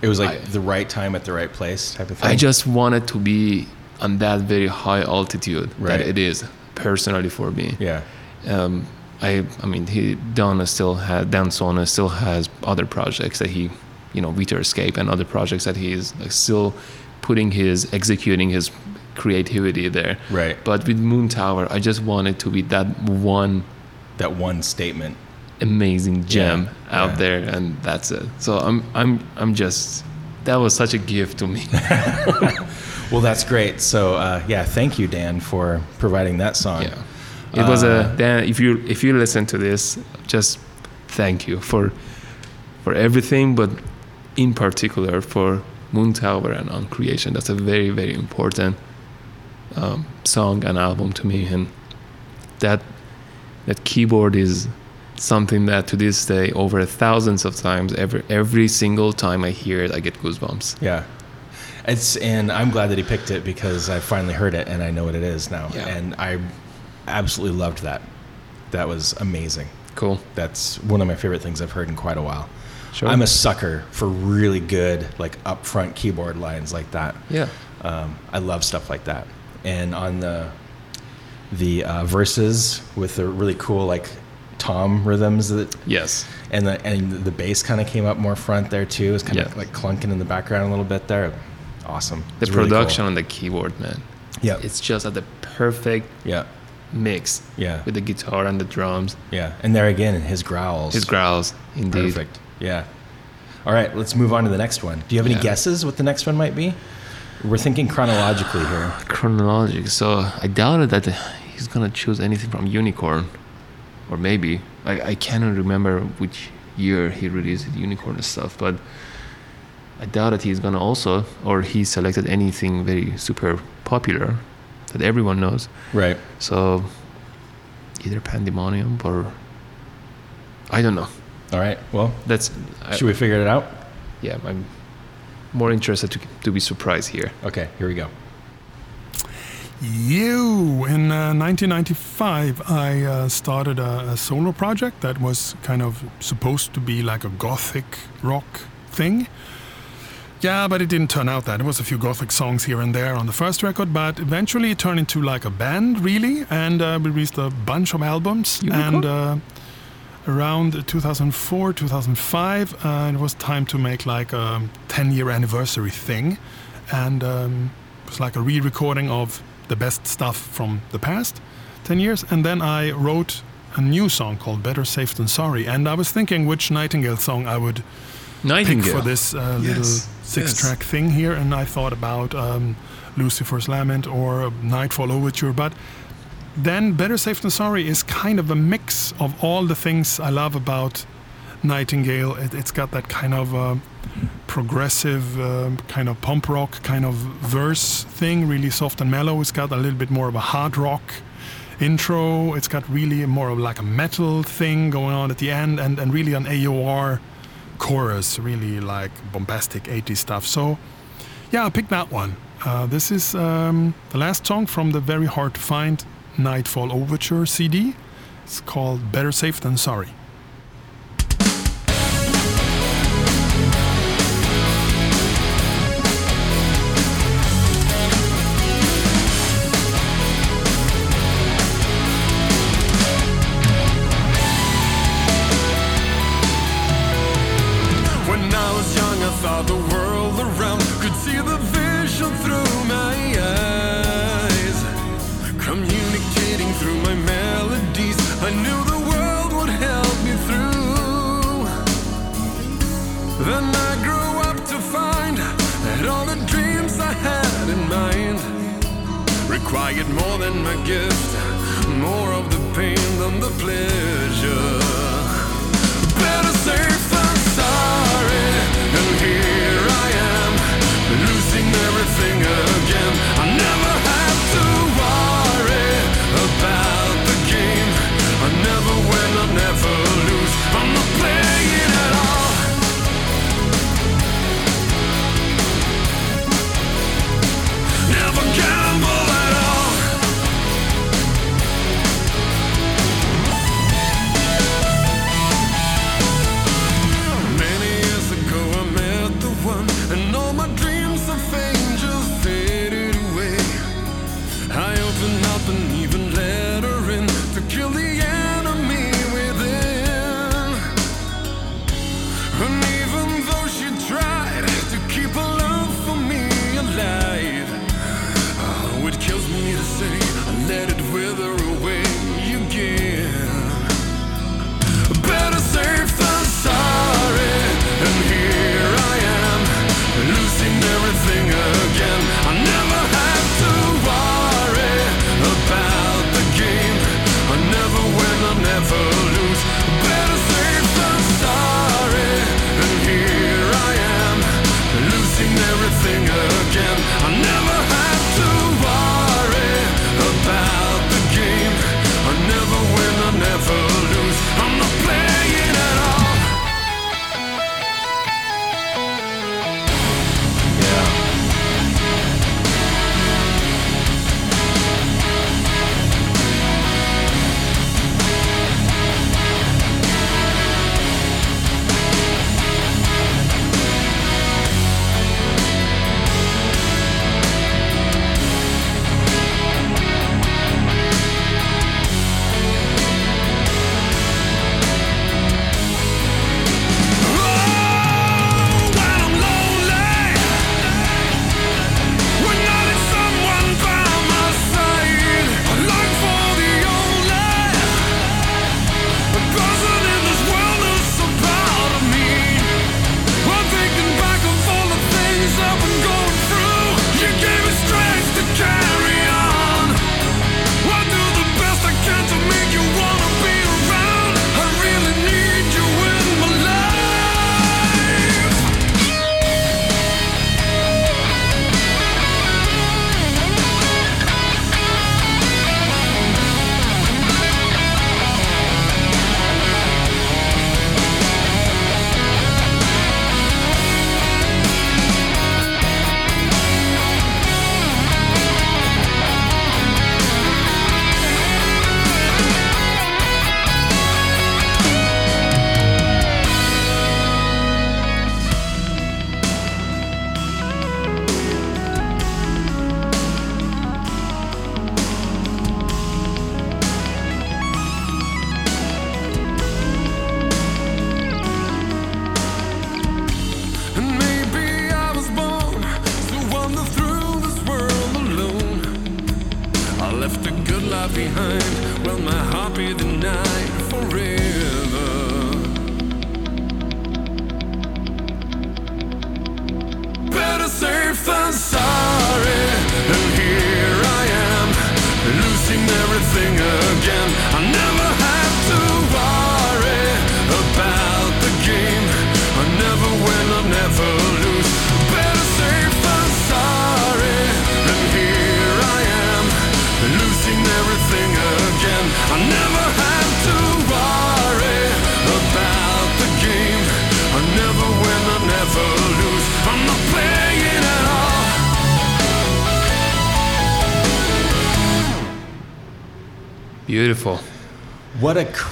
It was like I- the right time at the right place type of thing. i just wanted to be on that very high altitude Right. that it is personally for me Yeah. um, I I mean he Donna still has Dan Swano still has other projects that he you know Witherscape and other projects that he is like, still putting his executing his creativity there. Right. But with Moon Tower, I just wanted to be that one That one statement. Amazing gem Yeah, out yeah. there, and that's it. So I'm I'm I'm just that was such a gift to me. Well, that's great. So, uh, yeah, thank you, Dan, for providing that song. Yeah. It was a Uh, Dan. If you if you listen to this, just thank you for for everything, but in particular for Moon Tower and Uncreation. That's a very very important um, song and album to me, and that that keyboard is something that to this day, over thousands of times, every every single time I hear it, I get goosebumps. Yeah. It's and I'm glad that he picked it because I finally heard it and I know what it is now. Yeah. And I absolutely loved that. That was amazing. Cool. That's one of my favorite things I've heard in quite a while. Sure. I'm a sucker for really good, like upfront keyboard lines like that. yeah. Um, I love stuff like that. And on the the uh, verses with the really cool like tom rhythms that Yes. and the and the bass kind of came up more front there too. It was kind Yeah. of like clunking in the background a little bit there. Awesome. The It's really cool. production on the keyboard, man. Yeah. It's just at the perfect yeah. mix Yeah. with the guitar and the drums. Yeah. And there again, his growls. His growls, indeed. Perfect. Yeah. All right, let's move on to the next one. Do you have any Yeah. guesses what the next one might be? We're thinking chronologically here. Chronologic. So I doubted that he's gonna choose anything from Unicorn, or maybe I I cannot remember which year he released Unicorn and stuff, but I doubt that he's gonna also or he selected anything very super popular that everyone knows. Right. So either Pan.Thy.Monium or I don't know. All right. Well, That's I, should we figure it out? yeah. I'm more interested to to be surprised here. Okay, here we go. You, in uh, 1995, I uh, started a, a solo project that was kind of supposed to be like a gothic rock thing. Yeah, but it didn't turn out that. There was a few gothic songs here and there on the first record, but eventually it turned into like a band, really, and uh, we released a bunch of albums. Unicorn? And uh, around 2004, 2005, uh, it was time to make like a 10-year anniversary thing, and um, it was like a re-recording of the best stuff from the past 10 years. And then I wrote a new song called "Better Safe Than Sorry," and I was thinking which Nightingale song I would pick for this uh, little Yes, six-track thing here, and I thought about um, Lucifer's Lament or Nightfall Overture, but then Better Safe Than Sorry is kind of a mix of all the things I love about Nightingale. It, it's got that kind of uh, progressive, uh, kind of pomp rock kind of verse thing, really soft and mellow. It's got a little bit more of a hard rock intro. It's got really more of like a metal thing going on at the end, and, and really an AOR chorus, really like bombastic 80s stuff. So, yeah, I picked that one. Uh, this is um, the last song from the very hard to find Nightfall Overture CD. It's called Better Safe Than Sorry.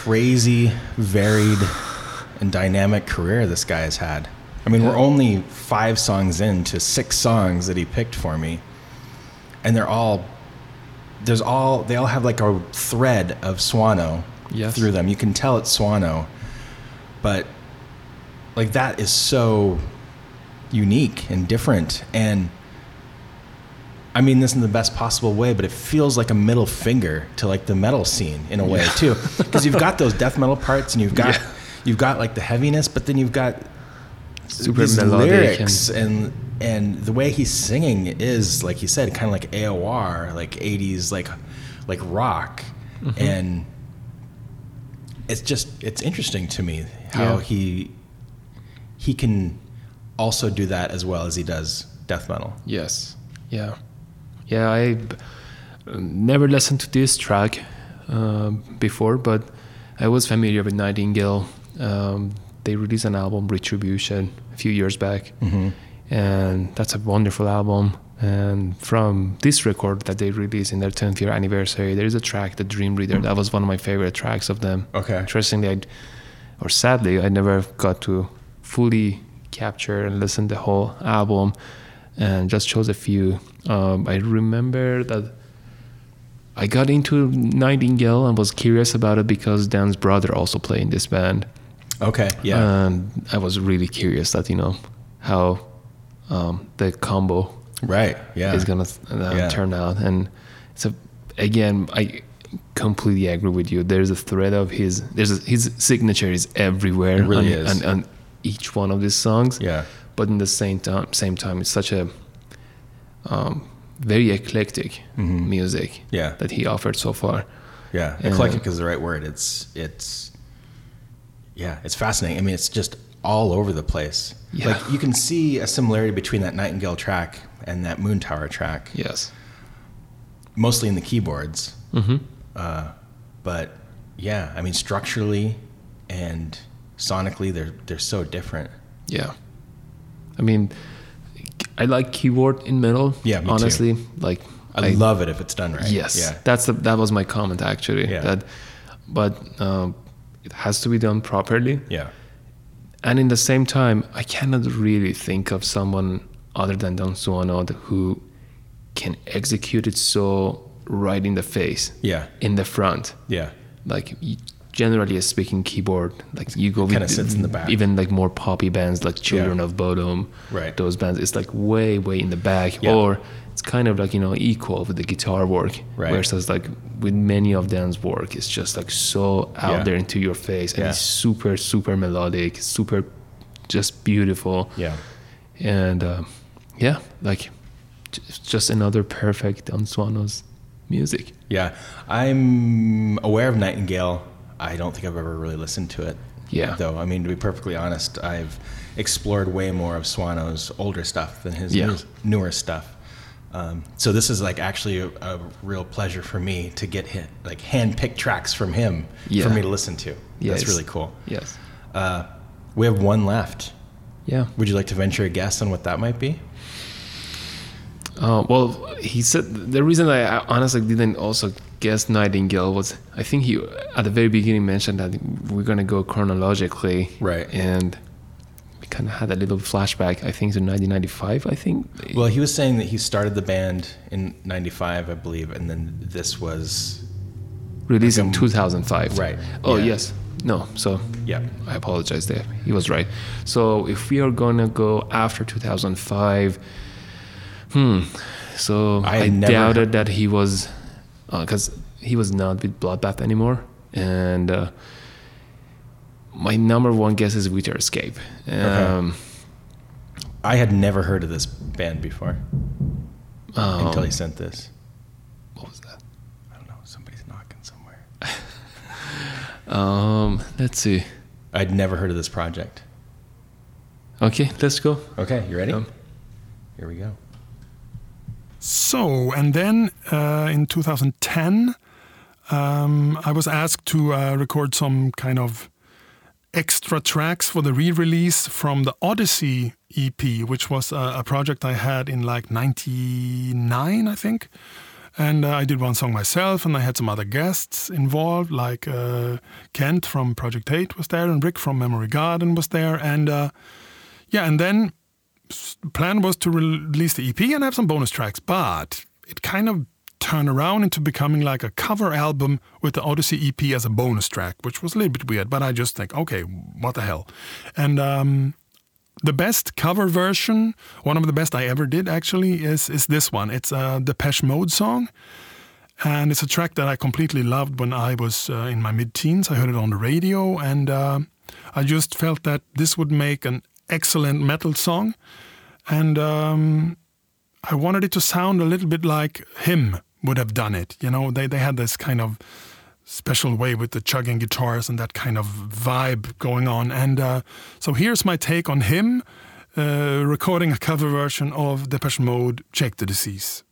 Crazy, varied, and dynamic career this guy has had. I mean, we're only five songs into six songs that he picked for me, and they're all there's all they all have like a thread of Swano Yes. through them. You can tell it's Swano, but like that is so unique and different and I mean this in the best possible way, but it feels like a middle finger to like the metal scene in a way too, because you've got those death metal parts and you've got Yeah. you've got like the heaviness, but then you've got Super these lyrics and- and and the way he's singing is like you said, kind of like AOR, like '80s, like like rock, Mm-hmm. and it's just it's interesting to me how Yeah. he he can also do that as well as he does death metal. Yes. Yeah. Yeah, I never listened to this track uh, before, but I was familiar with Nightingale. Um, they released an album, Retribution, a few years back, and that's a wonderful album. And from this record that they released in their 10th year anniversary, there is a track, The Dream Reader. That was one of my favorite tracks of them. Okay. Interestingly, I, or sadly, I never got to fully capture and listen the whole album, and just chose a few. Um, I remember that I got into Nightingale and was curious about it because Dan's brother also played in this band, Okay, yeah, and I was really curious that you know how um, the combo right, yeah, is gonna uh, Yeah. turn out. And so again, I completely agree with you. There's a thread of his. There's a, his signature is everywhere. It really on, is. on, on each one of these songs. yeah, But in the same time, same time, it's such a um, very eclectic music Mm-hmm. Yeah. that he offered so far. yeah. Yeah. Eclectic is the right word. It's it's yeah, it's fascinating. I mean, it's just all over the place. Yeah. Like you can see a similarity between that Nightingale track and that Moontower track, Yes. mostly in the keyboards. Mm-hmm. Uh, but yeah, I mean, structurally and sonically, they're they're so different. Yeah. I mean, I like keyboard in metal. Yeah, me too. honestly, like I, love it if it's done right. Yes, Yeah. that's the that was my comment actually. Yeah. That, but um, it has to be done properly, Yeah. and in the same time, I cannot really think of someone other than Dan Swano who can execute it so right in the face, Yeah. in the front. Yeah. Like generally speaking, keyboard like you go Kinda sits in the back. Even like more poppy bands like Children of Bodom, Right. Those bands, it's like way way in the back, Yeah. or it's kind of like you know equal with the guitar work. Right. Versus like with many of Dan's work, it's just like so out Yeah. there into your face, and Yeah. it's super super melodic, super just beautiful, Yeah. and uh, yeah, like just another perfect Dan Swano's music. Yeah. I'm aware of Nightingale. I don't think I've ever really listened to it. Yeah. Though, I mean, to be perfectly honest, I've explored way more of Swano's older stuff than his Yeah. newer stuff. Um, so this is like actually a, a real pleasure for me to get hit like hand picked tracks from him Yeah. for me to listen to. Yes. That's really cool. Yes. Uh, we have one left. Yeah. Would you like to venture a guess on what that might be? Uh, well, he said the reason I honestly didn't also guess Nightingale was I think he at the very beginning mentioned that we're gonna go chronologically, Right. And we kind of had a little flashback, I think, to 1995. I think. Well, he was saying that he started the band in '95, I believe, and then this was released in like a- 2005. Right, Oh yeah. yes. No. So yeah, I apologize there. He was right. So if we are gonna go after 2005, hmm. So I I, doubted that he was, because he was not with Bloodbath anymore. and uh, my number one guess is Witherscape. Um, I had never heard of this band before um, until he sent this. what was that? I don't know. Somebody's knocking somewhere. Um, let's see. I'd never heard of this project. Okay, let's go. Okay, you ready? Um, Here we go. So, and then uh, in 2010, um, I was asked to uh, record some kind of extra tracks for the re release from the Odyssey EP, which was a, a project I had in like 99, I think. And uh, I did one song myself, and I had some other guests involved, like uh, Kent from Project 8 was there, and Rick from Memory Garden was there. And uh, yeah, and then the plan was to release the EP and have some bonus tracks, but it kind of turned around into becoming like a cover album with the Odyssey EP as a bonus track, which was a little bit weird. But I just think, okay, what the hell? And um, the best cover version, one of the best I ever did actually, is is this one. It's a Depeche Mode song. And it's a track that I completely loved when I was uh, in my mid teens. I heard it on the radio, and uh, I just felt that this would make an excellent metal song. And um, I wanted it to sound a little bit like him would have done it. You know, they, they had this kind of special way with the chugging guitars and that kind of vibe going on. And uh, so here's my take on him uh, recording a cover version of Depeche Mode, Shake the Disease.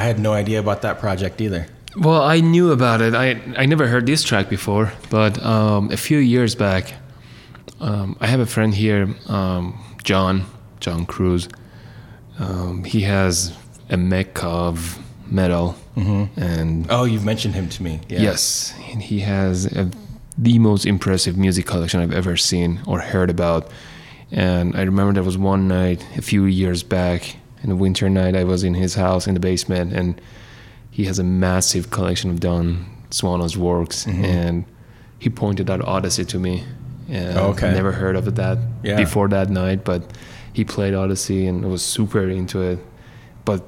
I had no idea about that project either. Well, I knew about it. I I never heard this track before, but um, a few years back, um, I have a friend here, um, John John Cruz. Um, he has a mecca of metal, and Oh, you've mentioned him to me. Yeah. yes, and he has a, the most impressive music collection I've ever seen or heard about. And I remember there was one night a few years back, in a winter night, I was in his house in the basement, and he has a massive collection of Dan Swano's works, Mm-hmm. and he pointed out Odyssey to me. And Okay. I never heard of that Yeah. before that night, but he played Odyssey and I was super into it. But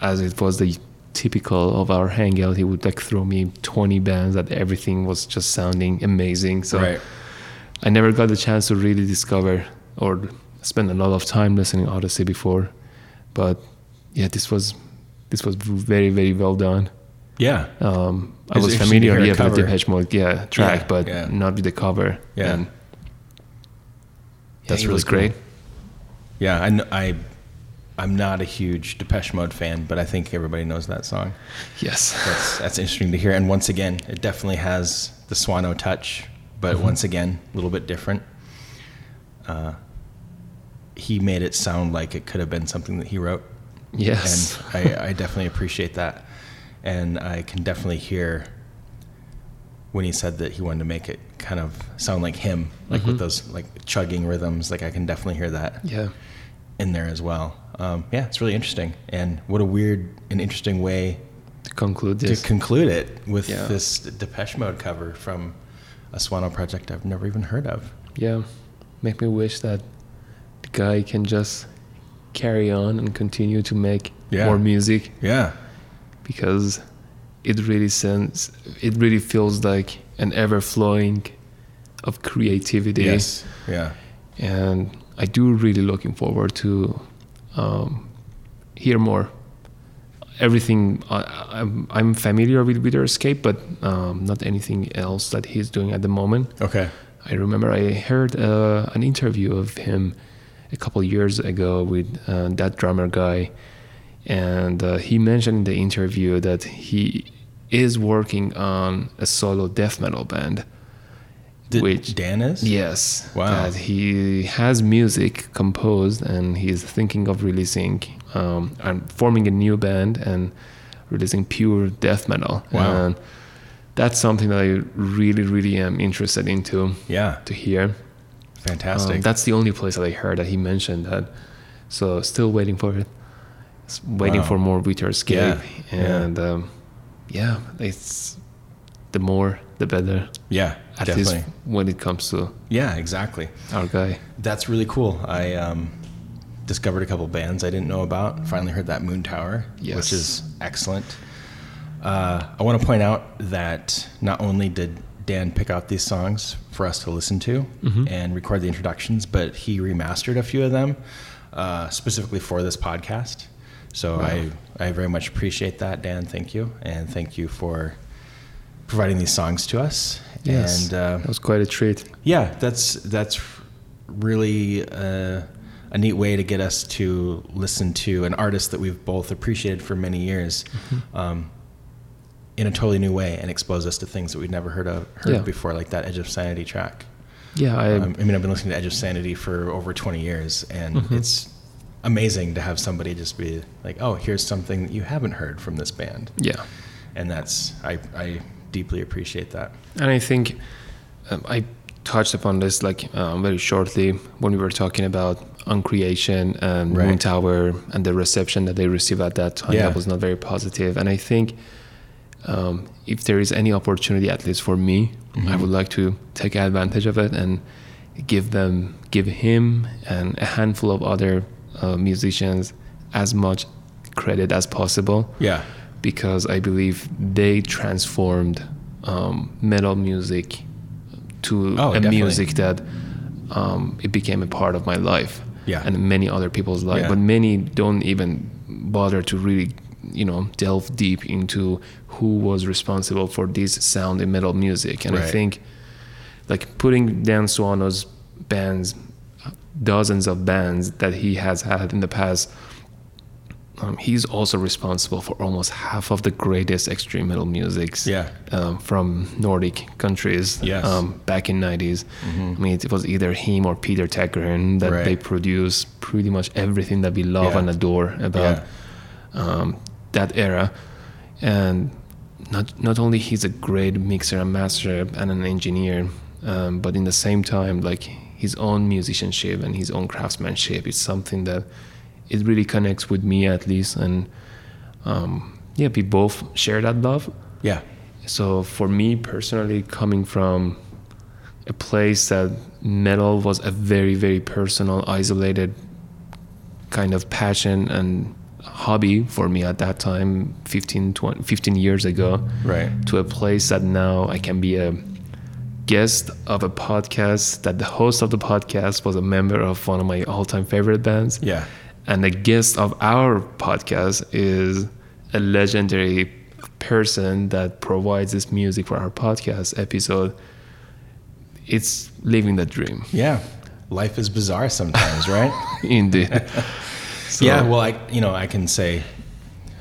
as it was the typical of our hangout, he would like throw me 20 bands that everything was just sounding amazing. So Right. I never got the chance to really discover or spend a lot of time listening Odyssey before. But yeah, this was this was very very well done. Yeah. Um, I was familiar, yeah, with the Depeche Mode, yeah, track, Yeah, but yeah. not with the cover. Yeah. And That's really was cool. great. Yeah. I, kn- I, I'm not a huge Depeche Mode fan, but I think everybody knows that song. Yes. That's that's interesting to hear. And once again, it definitely has the Swano touch, but Mm-hmm. once again, a little bit different. Uh, he made it sound like it could have been something that he wrote, Yes. and I, I definitely appreciate that. And I can definitely hear when he said that he wanted to make it kind of sound like him, like Mm-hmm. with those like chugging rhythms. Like I can definitely hear that yeah. in there as well. Um, yeah, it's really interesting. And what a weird and interesting way To conclude this. to conclude it with Yeah. this Depeche Mode cover from a Swano project I've never even heard of. yeah. Make me wish that the guy can just carry on and continue to make Yeah. more music Yeah. because it really sends it really feels like an ever flowing of creativity Yes. Yeah. and I do really looking forward to um, hear more. Everything I, I'm, I'm familiar with Witherscape, but um, not anything else that he's doing at the moment. Okay. I remember I heard uh, an interview of him a couple years ago with uh, that drummer guy, and uh, he mentioned in the interview that he is working on a solo death metal band. Did Which- Dan is? Yes. Wow. He has music composed and he's thinking of releasing um, and forming a new band and releasing pure death metal. Wow. And that's something that I really, really am interested into Yeah. to hear. Fantastic. Um, that's the only place that I heard that he mentioned that. So still waiting for it. Waiting Wow. for more Witherscape. Yeah. Yeah. And um, yeah, it's the more the better. yeah. At definitely. least when it comes to Yeah, exactly. our guy. That's really cool. I um, discovered a couple bands I didn't know about. Finally heard that Moontower, Yes. which is excellent. Uh, I want to point out that not only did Dan pick out these songs for us to listen to and record the introductions, but he remastered a few of them uh, specifically for this podcast. So I, I very much appreciate that, Dan. Thank you. And thank you for providing these songs to us. Yes, And uh, that was quite a treat. yeah, that's that's really uh, a neat way to get us to listen to an artist that we've both appreciated for many years Mm-hmm. um, in a totally new way and expose us to things that we'd never heard of heard Yeah. before, like that Edge of Sanity track. Yeah, I Um, I mean, I've been listening to Edge of Sanity for over 20 years, and Mm-hmm. it's amazing to have somebody just be like, "Oh, here's something that you haven't heard from this band," yeah, and that's I, I deeply appreciate that. and I think um, I touched upon this like um, very shortly when we were talking about Uncreation and Right. Moontower and the reception that they received at that time. Yeah. That was not very positive, and I think um, if there is any opportunity, at least for me, I would like to take advantage of it and give them, give him and a handful of other uh, musicians as much credit as possible. Yeah, because I believe they transformed um, metal music to Oh, a definitely. music that um, it became a part of my life Yeah. and many other people's life. Yeah. But many don't even bother to really, you know, delve deep into who was responsible for this sound in metal music. And I think, like putting Dan Swano's bands, dozens of bands that he has had in the past um, he's also responsible for almost half of the greatest extreme metal musics Yeah. um, from Nordic countries Yes. um, back in 90s. I mean, it was either him or Peter Tägtgren that Right. they produce pretty much everything that we love Yeah. and adore about Yeah. That era. And not not only he's a great mixer and master and an engineer, um, but in the same time, like his own musicianship and his own craftsmanship is something that it really connects with me at least. And um, yeah, we both share that love. Yeah. So for me personally, coming from a place that metal was a very, very personal, isolated kind of passion and hobby for me at that time, 15, 20, 15 years ago, Right. to a place that now I can be a guest of a podcast, that the host of the podcast was a member of one of my all time favorite bands. Yeah. And the guest of our podcast is a legendary person that provides this music for our podcast episode. It's living the dream, Yeah. Life is bizarre sometimes, right? indeed. So- yeah. Well, I you know I can say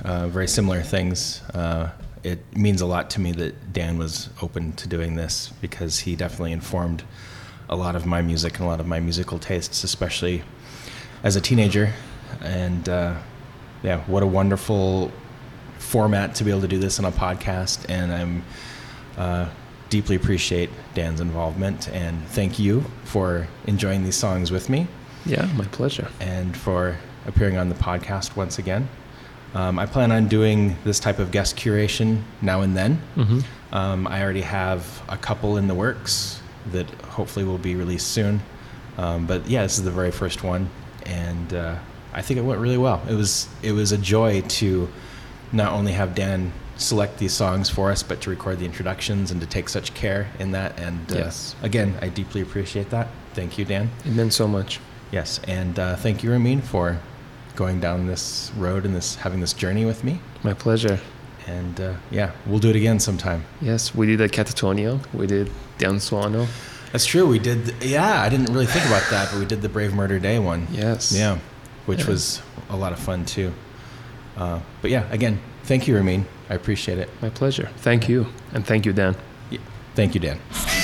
uh, very similar things. Uh, it means a lot to me that Dan was open to doing this because he definitely informed a lot of my music and a lot of my musical tastes, especially as a teenager. And uh, yeah, what a wonderful format to be able to do this on a podcast. And I'm uh, deeply appreciate Dan's involvement and thank you for enjoying these songs with me yeah, my pleasure. and for appearing on the podcast once again. Um, I plan on doing this type of guest curation now and then. hmm Um, I already have a couple in the works that hopefully will be released soon. Um, but yeah, this is the very first one, and uh, I think it went really well. It was it was a joy to not only have Dan select these songs for us, but to record the introductions and to take such care in that. And uh, Yes. again, I deeply appreciate that. Thank you, Dan. It meant so much. Yes, and uh, thank you, Ramin, for going down this road and this having this journey with me. My pleasure. And uh, yeah, we'll do it again sometime. Yes, we did a Katatonia. We did Dan Swano. That's true. We did. Yeah, I didn't really think about that, but we did the Brave Murder Day one. Yes. Yeah, which Yeah. was a lot of fun too. Uh, but yeah, again, thank you, Ramin. I appreciate it. My pleasure. Thank you. And thank you, Dan. Thank you, Dan.